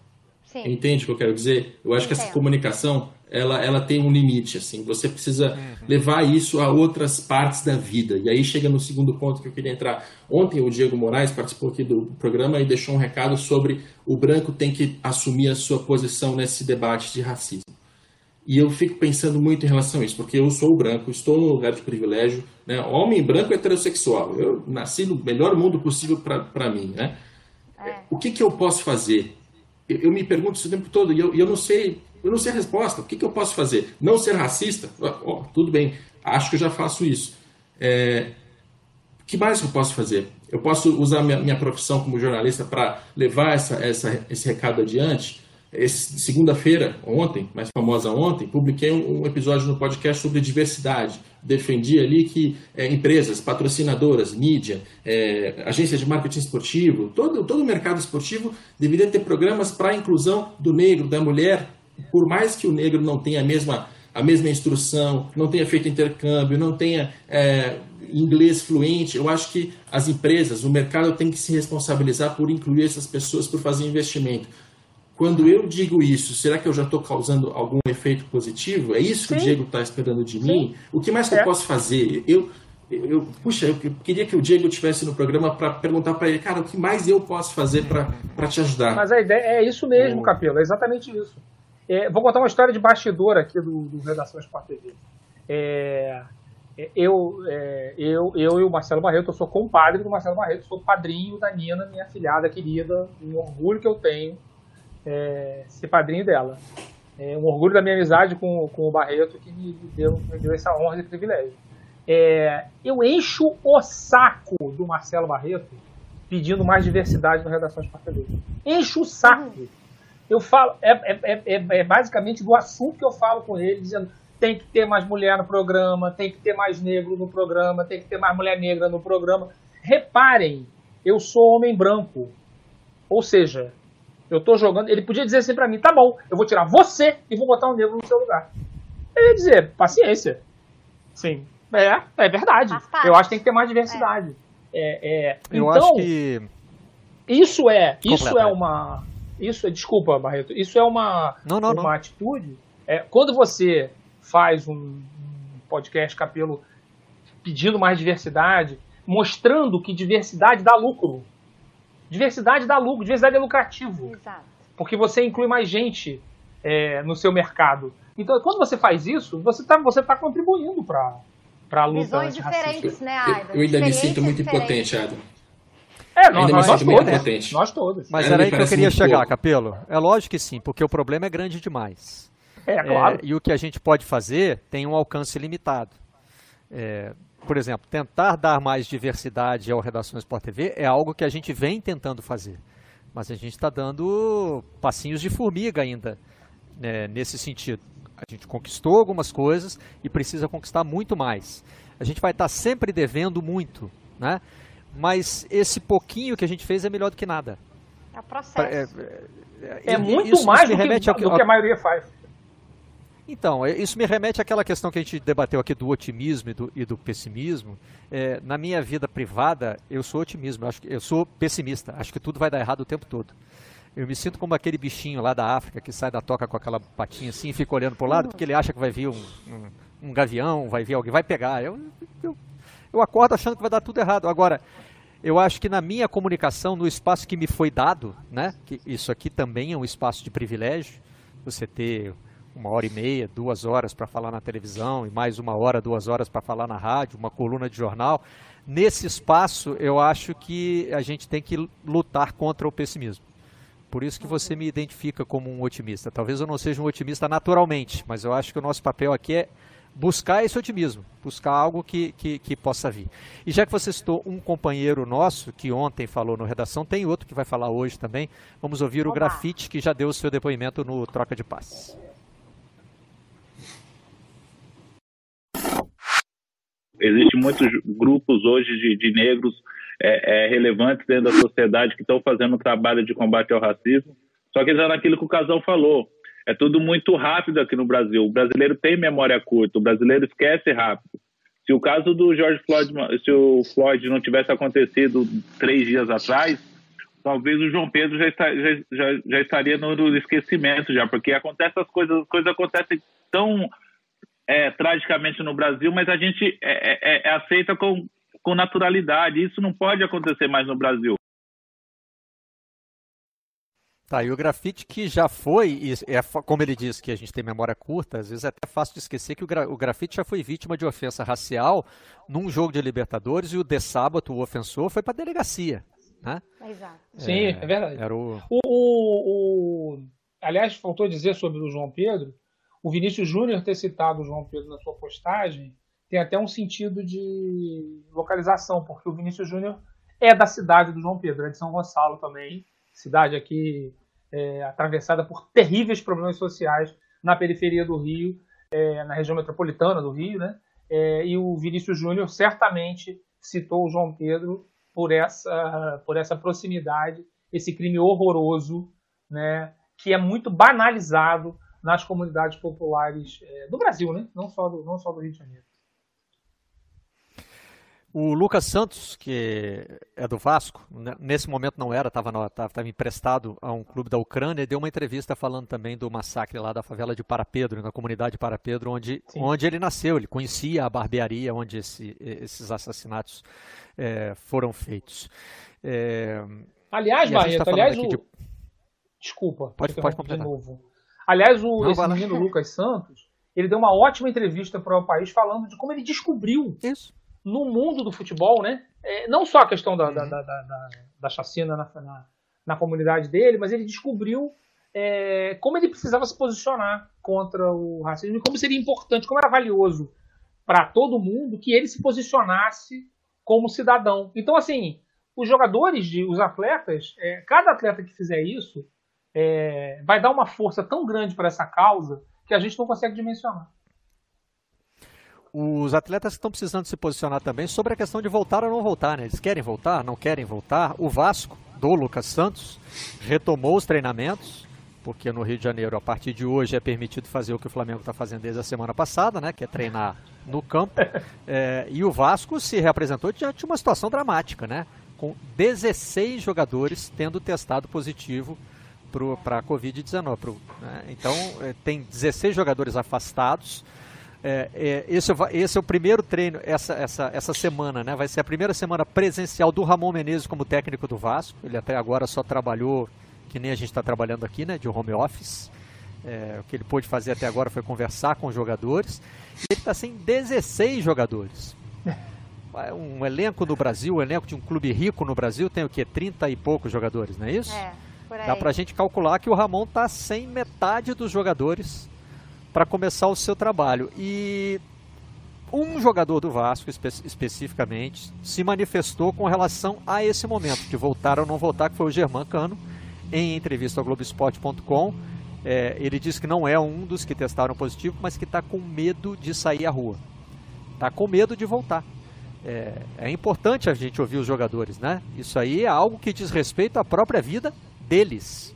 [SPEAKER 3] Sim. Entende o que eu quero dizer? Eu acho Entendo. que essa comunicação ela, ela tem um limite, assim. Você precisa uhum. levar isso a outras partes da vida. E aí chega no segundo ponto que eu queria entrar. Ontem o Diego Moraes participou aqui do programa e deixou um recado sobre o branco tem que assumir a sua posição nesse debate de racismo. E eu fico pensando muito em relação a isso, porque eu sou branco, estou no lugar de privilégio, né? homem branco heterossexual. Eu nasci no melhor mundo possível para mim. Né? É. O que, que eu posso fazer? Eu, eu, me pergunto isso o tempo todo e eu, eu não sei eu não sei a resposta. O que, que eu posso fazer? Não ser racista? Oh, tudo bem, acho que eu já faço isso. É, que mais eu posso fazer? Eu posso usar minha, minha profissão como jornalista para levar essa, essa, esse recado adiante? Segunda-feira, ontem, mais famosa ontem, publiquei um, um, episódio no podcast sobre diversidade. Defendi ali que é, empresas, patrocinadoras, mídia, é, agências de marketing esportivo, todo, todo o mercado esportivo deveria ter programas para a inclusão do negro, da mulher, por mais que o negro não tenha a mesma, a mesma instrução, não tenha feito intercâmbio, não tenha é, inglês fluente, eu acho que as empresas, o mercado tem que se responsabilizar por incluir essas pessoas, por fazer investimento quando eu digo isso, será que eu já estou causando algum efeito positivo? É isso que Sim. o Diego está esperando de Sim. mim? O que mais que é. eu posso fazer? Eu, eu, puxa, eu queria que o Diego estivesse no programa para perguntar para ele, cara, o que mais eu posso fazer para te ajudar?
[SPEAKER 4] Mas a ideia é isso mesmo, Capelo, é exatamente isso. É, vou contar uma história de bastidor aqui do, do Redação Sport TV. É, é, eu, é, eu, eu e o Marcelo Barreto, eu sou compadre do Marcelo Barreto, sou padrinho da Nina, minha filhada querida, um orgulho que eu tenho é, ser padrinho dela. É um orgulho da minha amizade com, com o Barreto que me deu, me deu essa honra e privilégio. É, eu encho o saco do Marcelo Barreto pedindo mais diversidade na redação de Partedeiro. Encho o saco. Eu falo, é, é, é, é, basicamente do assunto que eu falo com ele, dizendo tem que ter mais mulher no programa, tem que ter mais negro no programa, tem que ter mais mulher negra no programa. Reparem, eu sou homem branco. Ou seja, eu tô jogando. Ele podia dizer assim para mim: tá bom, eu vou tirar você e vou botar um negro no seu lugar. Ele ia dizer: paciência. Sim. É, é verdade. Eu acho que tem que ter mais diversidade. É. É, eu então, acho que. Isso é, isso é uma. Isso é, desculpa, Barreto, isso é uma, não, não, uma não. atitude. É, quando você faz um podcast capelo pedindo mais diversidade, mostrando que diversidade dá lucro. Diversidade dá lucro, diversidade é lucrativo. Exato. Porque você inclui mais gente é, no seu mercado. Então, quando você faz isso, você está você tá contribuindo para a luta
[SPEAKER 2] Visões diferentes, né, Adam?
[SPEAKER 3] Eu, eu ainda me sinto muito impotente, Adam.
[SPEAKER 4] É, nós, nós, nós todos. Nós todos.
[SPEAKER 1] Mas era aí que eu queria chegar, pouco. Capelo. É lógico que sim, porque o problema é grande demais.
[SPEAKER 4] É, claro. É,
[SPEAKER 1] e o que a gente pode fazer tem um alcance limitado. É, por exemplo, tentar dar mais diversidade ao Redação Sport TV é algo que a gente vem tentando fazer. Mas a gente está dando passinhos de formiga ainda né, nesse sentido. A gente conquistou algumas coisas e precisa conquistar muito mais. A gente vai estar tá sempre devendo muito, né? Mas esse pouquinho que a gente fez é melhor do que nada.
[SPEAKER 2] É processo.
[SPEAKER 4] É, é, é muito isso, mais isso do, que, ao, do que a maioria faz.
[SPEAKER 1] Então, é, isso me remete àquela questão que a gente debateu aqui do otimismo e do, e do pessimismo. É, na minha vida privada, eu sou otimismo, eu, acho que, eu sou pessimista. Acho que tudo vai dar errado o tempo todo. Eu me sinto como aquele bichinho lá da África que sai da toca com aquela patinha assim e fica olhando para o lado porque ele acha que vai vir um, um, um, gavião, vai vir alguém, vai pegar. Eu, eu, eu acordo achando que vai dar tudo errado. Agora, eu acho que na minha comunicação, no espaço que me foi dado, né, que isso aqui também é um espaço de privilégio, você ter uma hora e meia, duas horas para falar na televisão e mais uma hora, duas horas para falar na rádio, uma coluna de jornal. Nesse espaço, eu acho que a gente tem que lutar contra o pessimismo. Por isso que você me identifica como um otimista. Talvez eu não seja um otimista naturalmente, mas eu acho que o nosso papel aqui é buscar esse otimismo, buscar algo que, que, que, possa vir. E já que você citou um companheiro nosso, que ontem falou no Redação, tem outro que vai falar hoje também. Vamos ouvir o Grafite, que já deu o seu depoimento no Troca de Paz.
[SPEAKER 5] Existem muitos grupos hoje de, de negros é, é, relevantes dentro da sociedade que estão fazendo um trabalho de combate ao racismo. Só que já naquilo que o Casal falou, é tudo muito rápido aqui no Brasil. O brasileiro tem memória curta, o brasileiro esquece rápido. Se o caso do George Floyd, se o Floyd não tivesse acontecido três dias atrás, talvez o João Pedro já, está, já, já, já estaria no esquecimento já, porque acontece as coisas, as coisas acontecem tão é, tragicamente no Brasil, mas a gente é, é, é, aceita com, com naturalidade. Isso não pode acontecer mais no Brasil.
[SPEAKER 1] Tá, e o grafite que já foi, é, como ele diz que a gente tem memória curta, às vezes é até fácil de esquecer que o, gra, o grafite já foi vítima de ofensa racial num jogo de Libertadores e o de sábado, o ofensor, foi para delegacia. Né?
[SPEAKER 4] Exato. Sim, é, é verdade. Era o... O, o, o... Aliás, faltou dizer sobre o João Pedro, o Vinícius Júnior ter citado o João Pedro na sua postagem tem até um sentido de localização, porque o Vinícius Júnior é da cidade do João Pedro, é de São Gonçalo também, cidade aqui é, atravessada por terríveis problemas sociais na periferia do Rio, é, na região metropolitana do Rio, né? É, e o Vinícius Júnior certamente citou o João Pedro por essa, por essa proximidade, esse crime horroroso, né? Que é muito banalizado nas comunidades populares é, do Brasil, né? Não só do, não só do Rio de Janeiro.
[SPEAKER 1] O Lucas Santos, que é do Vasco, né, nesse momento não era, estava emprestado a um clube da Ucrânia, deu uma entrevista falando também do massacre lá da favela de Parapedro, na comunidade de Parapedro, onde, onde ele nasceu. Ele conhecia a barbearia onde esse, esses assassinatos é, foram feitos.
[SPEAKER 4] É, aliás, Barreto, tá aliás, o... de... desculpa,
[SPEAKER 1] pode, pode de
[SPEAKER 4] novo. Aliás, o, não, esse menino Lucas Santos, ele deu uma ótima entrevista para o país falando de como ele descobriu
[SPEAKER 1] Isso
[SPEAKER 4] no mundo do futebol, né? É, não só a questão da, da, da, da, da chacina na, na, na, comunidade dele, mas ele descobriu é, como ele precisava se posicionar contra o racismo e como seria importante, como era valioso para todo mundo que ele se posicionasse como cidadão. Então, assim, os jogadores, de, os atletas, é, cada atleta que fizer isso é, vai dar uma força tão grande para essa causa que a gente não consegue dimensionar
[SPEAKER 1] os atletas estão precisando se posicionar também sobre a questão de voltar ou não voltar, né? Eles querem voltar, não querem voltar. O Vasco, do Lucas Santos, retomou os treinamentos, porque no Rio de Janeiro, a partir de hoje, é permitido fazer o que o Flamengo está fazendo desde a semana passada, né? Que é treinar no campo. É, e o Vasco se reapresentou diante de uma situação dramática, né? Com 16 jogadores tendo testado positivo para a Covid-19. Né? Então, é, tem 16 jogadores afastados. É, é, esse, esse, é o primeiro treino essa, essa, essa semana, né? Vai ser a primeira semana presencial do Ramon Menezes como técnico do Vasco. Ele até agora só trabalhou, que nem a gente está trabalhando aqui, né? De home office. É, o que ele pôde fazer até agora foi conversar com os jogadores. E ele está sem 16 jogadores. Um elenco no Brasil, um elenco de um clube rico no Brasil, tem o que? 30 e poucos jogadores, não é isso?
[SPEAKER 2] É,
[SPEAKER 1] Dá para a gente calcular que o Ramon está sem metade dos jogadores para começar o seu trabalho. E um jogador do Vasco, espe especificamente, se manifestou com relação a esse momento, de voltar ou não voltar, que foi o Germán Cano, em entrevista ao Globoesporte.com. É, ele disse que não é um dos que testaram positivo, mas que está com medo de sair à rua. Está com medo de voltar. É, é, importante a gente ouvir os jogadores, né? Isso aí é algo que diz respeito à própria vida deles.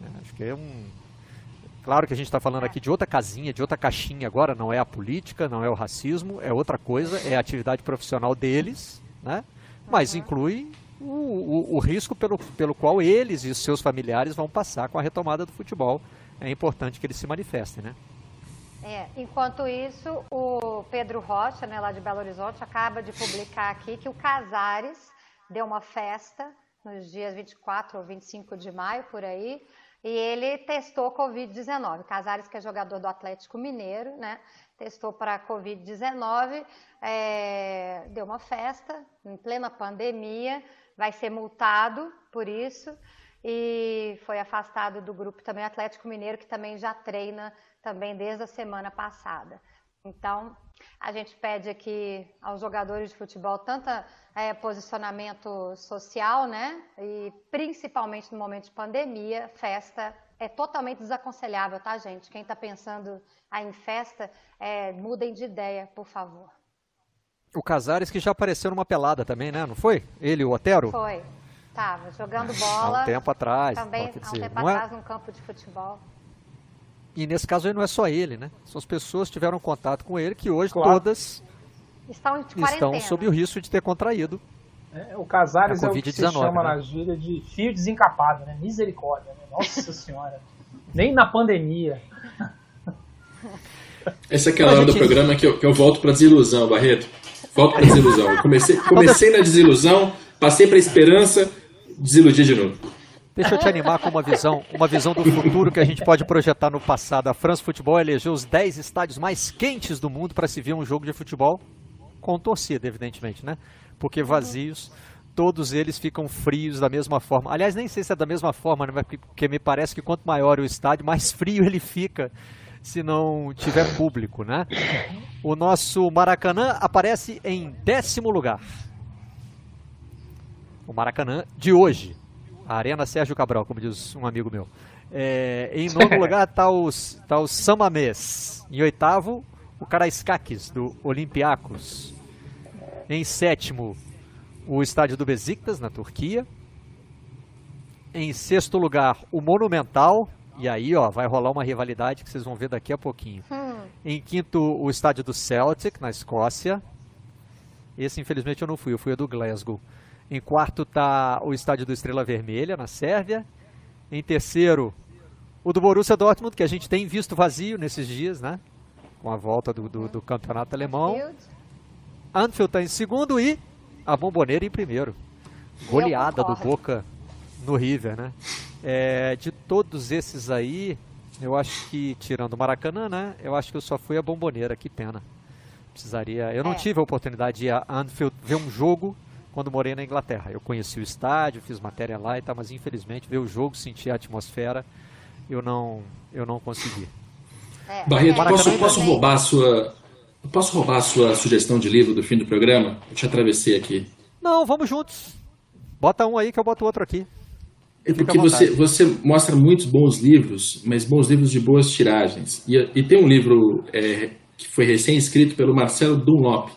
[SPEAKER 1] É, acho que é um, Claro que a gente está falando aqui de outra casinha, de outra caixinha agora, não é a política, não é o racismo, é outra coisa, é a atividade profissional deles, né? mas inclui o, o, o, risco pelo, pelo qual eles e os seus familiares vão passar com a retomada do futebol. É importante que eles se manifestem, né?
[SPEAKER 2] É, enquanto isso, o Pedro Rocha, né, lá de Belo Horizonte, acaba de publicar aqui que o Casares deu uma festa nos dias 24 ou 25 de maio, por aí, e ele testou Covid-19. Casares, que é jogador do Atlético Mineiro, né? Testou para Covid-19, é, deu uma festa em plena pandemia, vai ser multado por isso e foi afastado do grupo também Atlético Mineiro, que também já treina também desde a semana passada. Então, a gente pede aqui aos jogadores de futebol tanto é, posicionamento social, né? E principalmente no momento de pandemia, festa é totalmente desaconselhável, tá, gente? Quem está pensando em festa, é, mudem de ideia, por favor.
[SPEAKER 1] O Casares que já apareceu numa pelada também, né? Não foi? Ele o Otero?
[SPEAKER 2] Foi. Tava jogando bola.
[SPEAKER 1] Há um tempo atrás.
[SPEAKER 2] Também há um tempo é? atrás é... num campo de futebol.
[SPEAKER 1] E nesse caso aí não é só ele, né? São as pessoas que tiveram contato com ele que hoje claro. todas
[SPEAKER 2] estão,
[SPEAKER 1] estão sob o risco de ter contraído.
[SPEAKER 4] É, o Casares é o que se chama né? na gíria de fio desencapado, né? Misericórdia, né? Nossa senhora. Nem na pandemia.
[SPEAKER 3] Essa é aquela hora do programa que eu, que eu volto para desilusão, Barreto. Volto para desilusão. Eu comecei, comecei na desilusão, passei para esperança, desiludi de novo.
[SPEAKER 1] Deixa eu te animar com uma visão, uma visão do futuro que a gente pode projetar no passado. A France Futebol elegeu os 10 estádios mais quentes do mundo para se ver um jogo de futebol com torcida, evidentemente, né? Porque vazios, todos eles ficam frios da mesma forma. Aliás, nem sei se é da mesma forma, né? porque me parece que quanto maior o estádio, mais frio ele fica se não tiver público, né? O nosso Maracanã aparece em décimo lugar. O Maracanã de hoje. A Arena Sérgio Cabral, como diz um amigo meu. É, em nono lugar está os, tá o Samamés. Em oitavo, o Karaiskakis, do Olympiacos. Em sétimo, o estádio do Besiktas, na Turquia. Em sexto lugar, o Monumental. E aí, ó, vai rolar uma rivalidade que vocês vão ver daqui a pouquinho.
[SPEAKER 2] Hum.
[SPEAKER 1] Em quinto, o estádio do Celtic, na Escócia. Esse, infelizmente, eu não fui, eu fui a do Glasgow. Em quarto está o estádio do Estrela Vermelha, na Sérvia. Em terceiro, o do Borussia Dortmund, que a gente tem visto vazio nesses dias, né? Com a volta do, do, do campeonato alemão.
[SPEAKER 2] Field.
[SPEAKER 1] Anfield está em segundo e a Bomboneira em primeiro. Goleada do. Boca no River, né? É, de todos esses aí, eu acho que, tirando o Maracanã, né? Eu acho que eu só fui a Bomboneira, que pena. Precisaria. Eu não
[SPEAKER 2] É.
[SPEAKER 1] tive a oportunidade de ir a Anfield ver um jogo quando morei na Inglaterra. Eu conheci o estádio, fiz matéria lá e tal, mas infelizmente ver o jogo, sentir a atmosfera, eu não, eu não consegui.
[SPEAKER 2] É,
[SPEAKER 3] Barreto,
[SPEAKER 2] é,
[SPEAKER 3] posso, posso
[SPEAKER 2] também.
[SPEAKER 3] roubar a sua. Posso roubar a sua sugestão de livro do fim do programa? Eu te atravessei aqui.
[SPEAKER 1] Não, vamos juntos. Bota um aí que eu boto outro aqui.
[SPEAKER 3] É porque você, você mostra muitos bons livros, mas bons livros de boas tiragens. E, e tem um livro é, que foi recém-escrito pelo Marcelo Dunlop,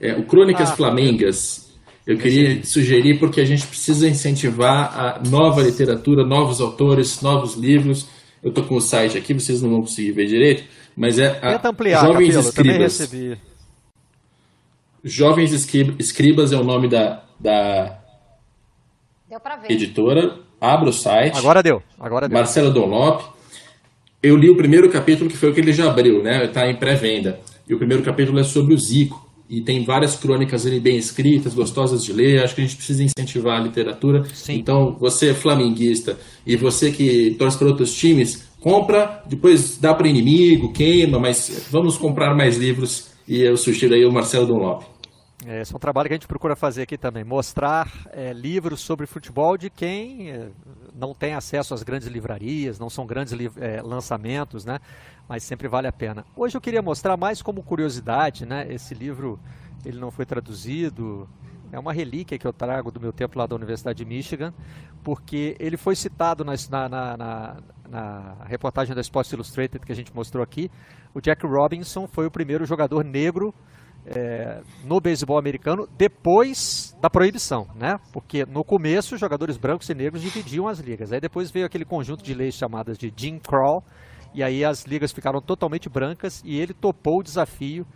[SPEAKER 3] é, o Crônicas
[SPEAKER 1] Ah,
[SPEAKER 3] Flamengas. Eu queria sugerir porque a gente precisa incentivar a nova literatura, novos autores, novos livros. Eu estou com o site aqui, vocês não vão conseguir ver direito, mas é a
[SPEAKER 1] Tenta ampliar,
[SPEAKER 3] Jovens
[SPEAKER 1] Capelo, eu também
[SPEAKER 3] Escribas.
[SPEAKER 1] recebi.
[SPEAKER 3] Jovens Escri- Escribas é o nome da, da
[SPEAKER 2] Deu pra ver.
[SPEAKER 3] editora. Abra o site.
[SPEAKER 1] Agora deu, agora deu.
[SPEAKER 3] Marcelo Donlop. Eu li o primeiro capítulo, que foi o que ele já abriu, né? Está em pré-venda. E o primeiro capítulo é sobre o Zico. E tem várias crônicas ali bem escritas, gostosas de ler. Acho que a gente precisa incentivar a literatura.
[SPEAKER 1] Sim.
[SPEAKER 3] Então, você é flamenguista e você que torce para outros times, compra, depois dá para inimigo, queima, mas vamos comprar mais livros. E eu sugiro aí o Marcelo Donlop.
[SPEAKER 1] É, Esse é um trabalho que a gente procura fazer aqui também, mostrar é, livros sobre futebol de quem é, não tem acesso às grandes livrarias, não são grandes é, lançamentos, né? Mas sempre vale a pena. Hoje eu queria mostrar mais como curiosidade, né? Esse livro ele não foi traduzido, é uma relíquia que eu trago do meu tempo lá da Universidade de Michigan, porque ele foi citado na, na- na- na reportagem da Sports Illustrated que a gente mostrou aqui. O Jack Robinson foi o primeiro jogador negro é, no beisebol americano depois da proibição, né? Porque no começo jogadores brancos e negros dividiam as ligas. Aí depois veio aquele conjunto de leis chamadas de Jim Crow e aí as ligas ficaram totalmente brancas e ele topou o desafio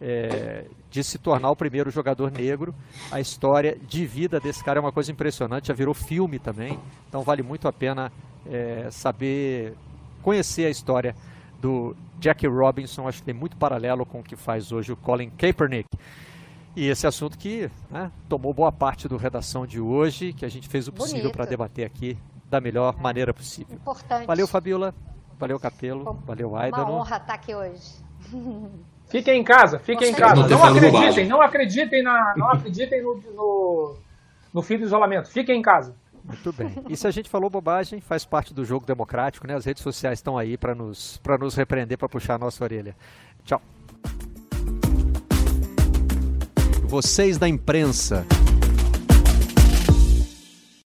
[SPEAKER 1] é, de se tornar o primeiro jogador negro. A história de vida desse cara é uma coisa impressionante, já virou filme também. Então vale muito a pena é, saber conhecer a história do Jackie Robinson, acho que tem muito paralelo com o que faz hoje o Colin Kaepernick. E esse assunto que né, tomou boa parte do redação de hoje, que a gente fez o possível para debater aqui da melhor maneira possível.
[SPEAKER 2] Importante.
[SPEAKER 1] Valeu, Fabiola. Valeu, Capelo.
[SPEAKER 2] Bom,
[SPEAKER 1] Valeu,
[SPEAKER 2] Uma
[SPEAKER 1] Aidano.
[SPEAKER 2] honra estar aqui hoje.
[SPEAKER 4] Fiquem em casa, fiquem em casa.
[SPEAKER 3] Não
[SPEAKER 4] Não acreditem, não acreditem, na, não acreditem no, no, no fim do isolamento. Fiquem em casa.
[SPEAKER 1] Muito bem. E se a gente falou bobagem, faz parte do jogo democrático, né? As redes sociais estão aí para nos, nos repreender, para puxar a nossa orelha. Tchau.
[SPEAKER 6] Vocês da imprensa.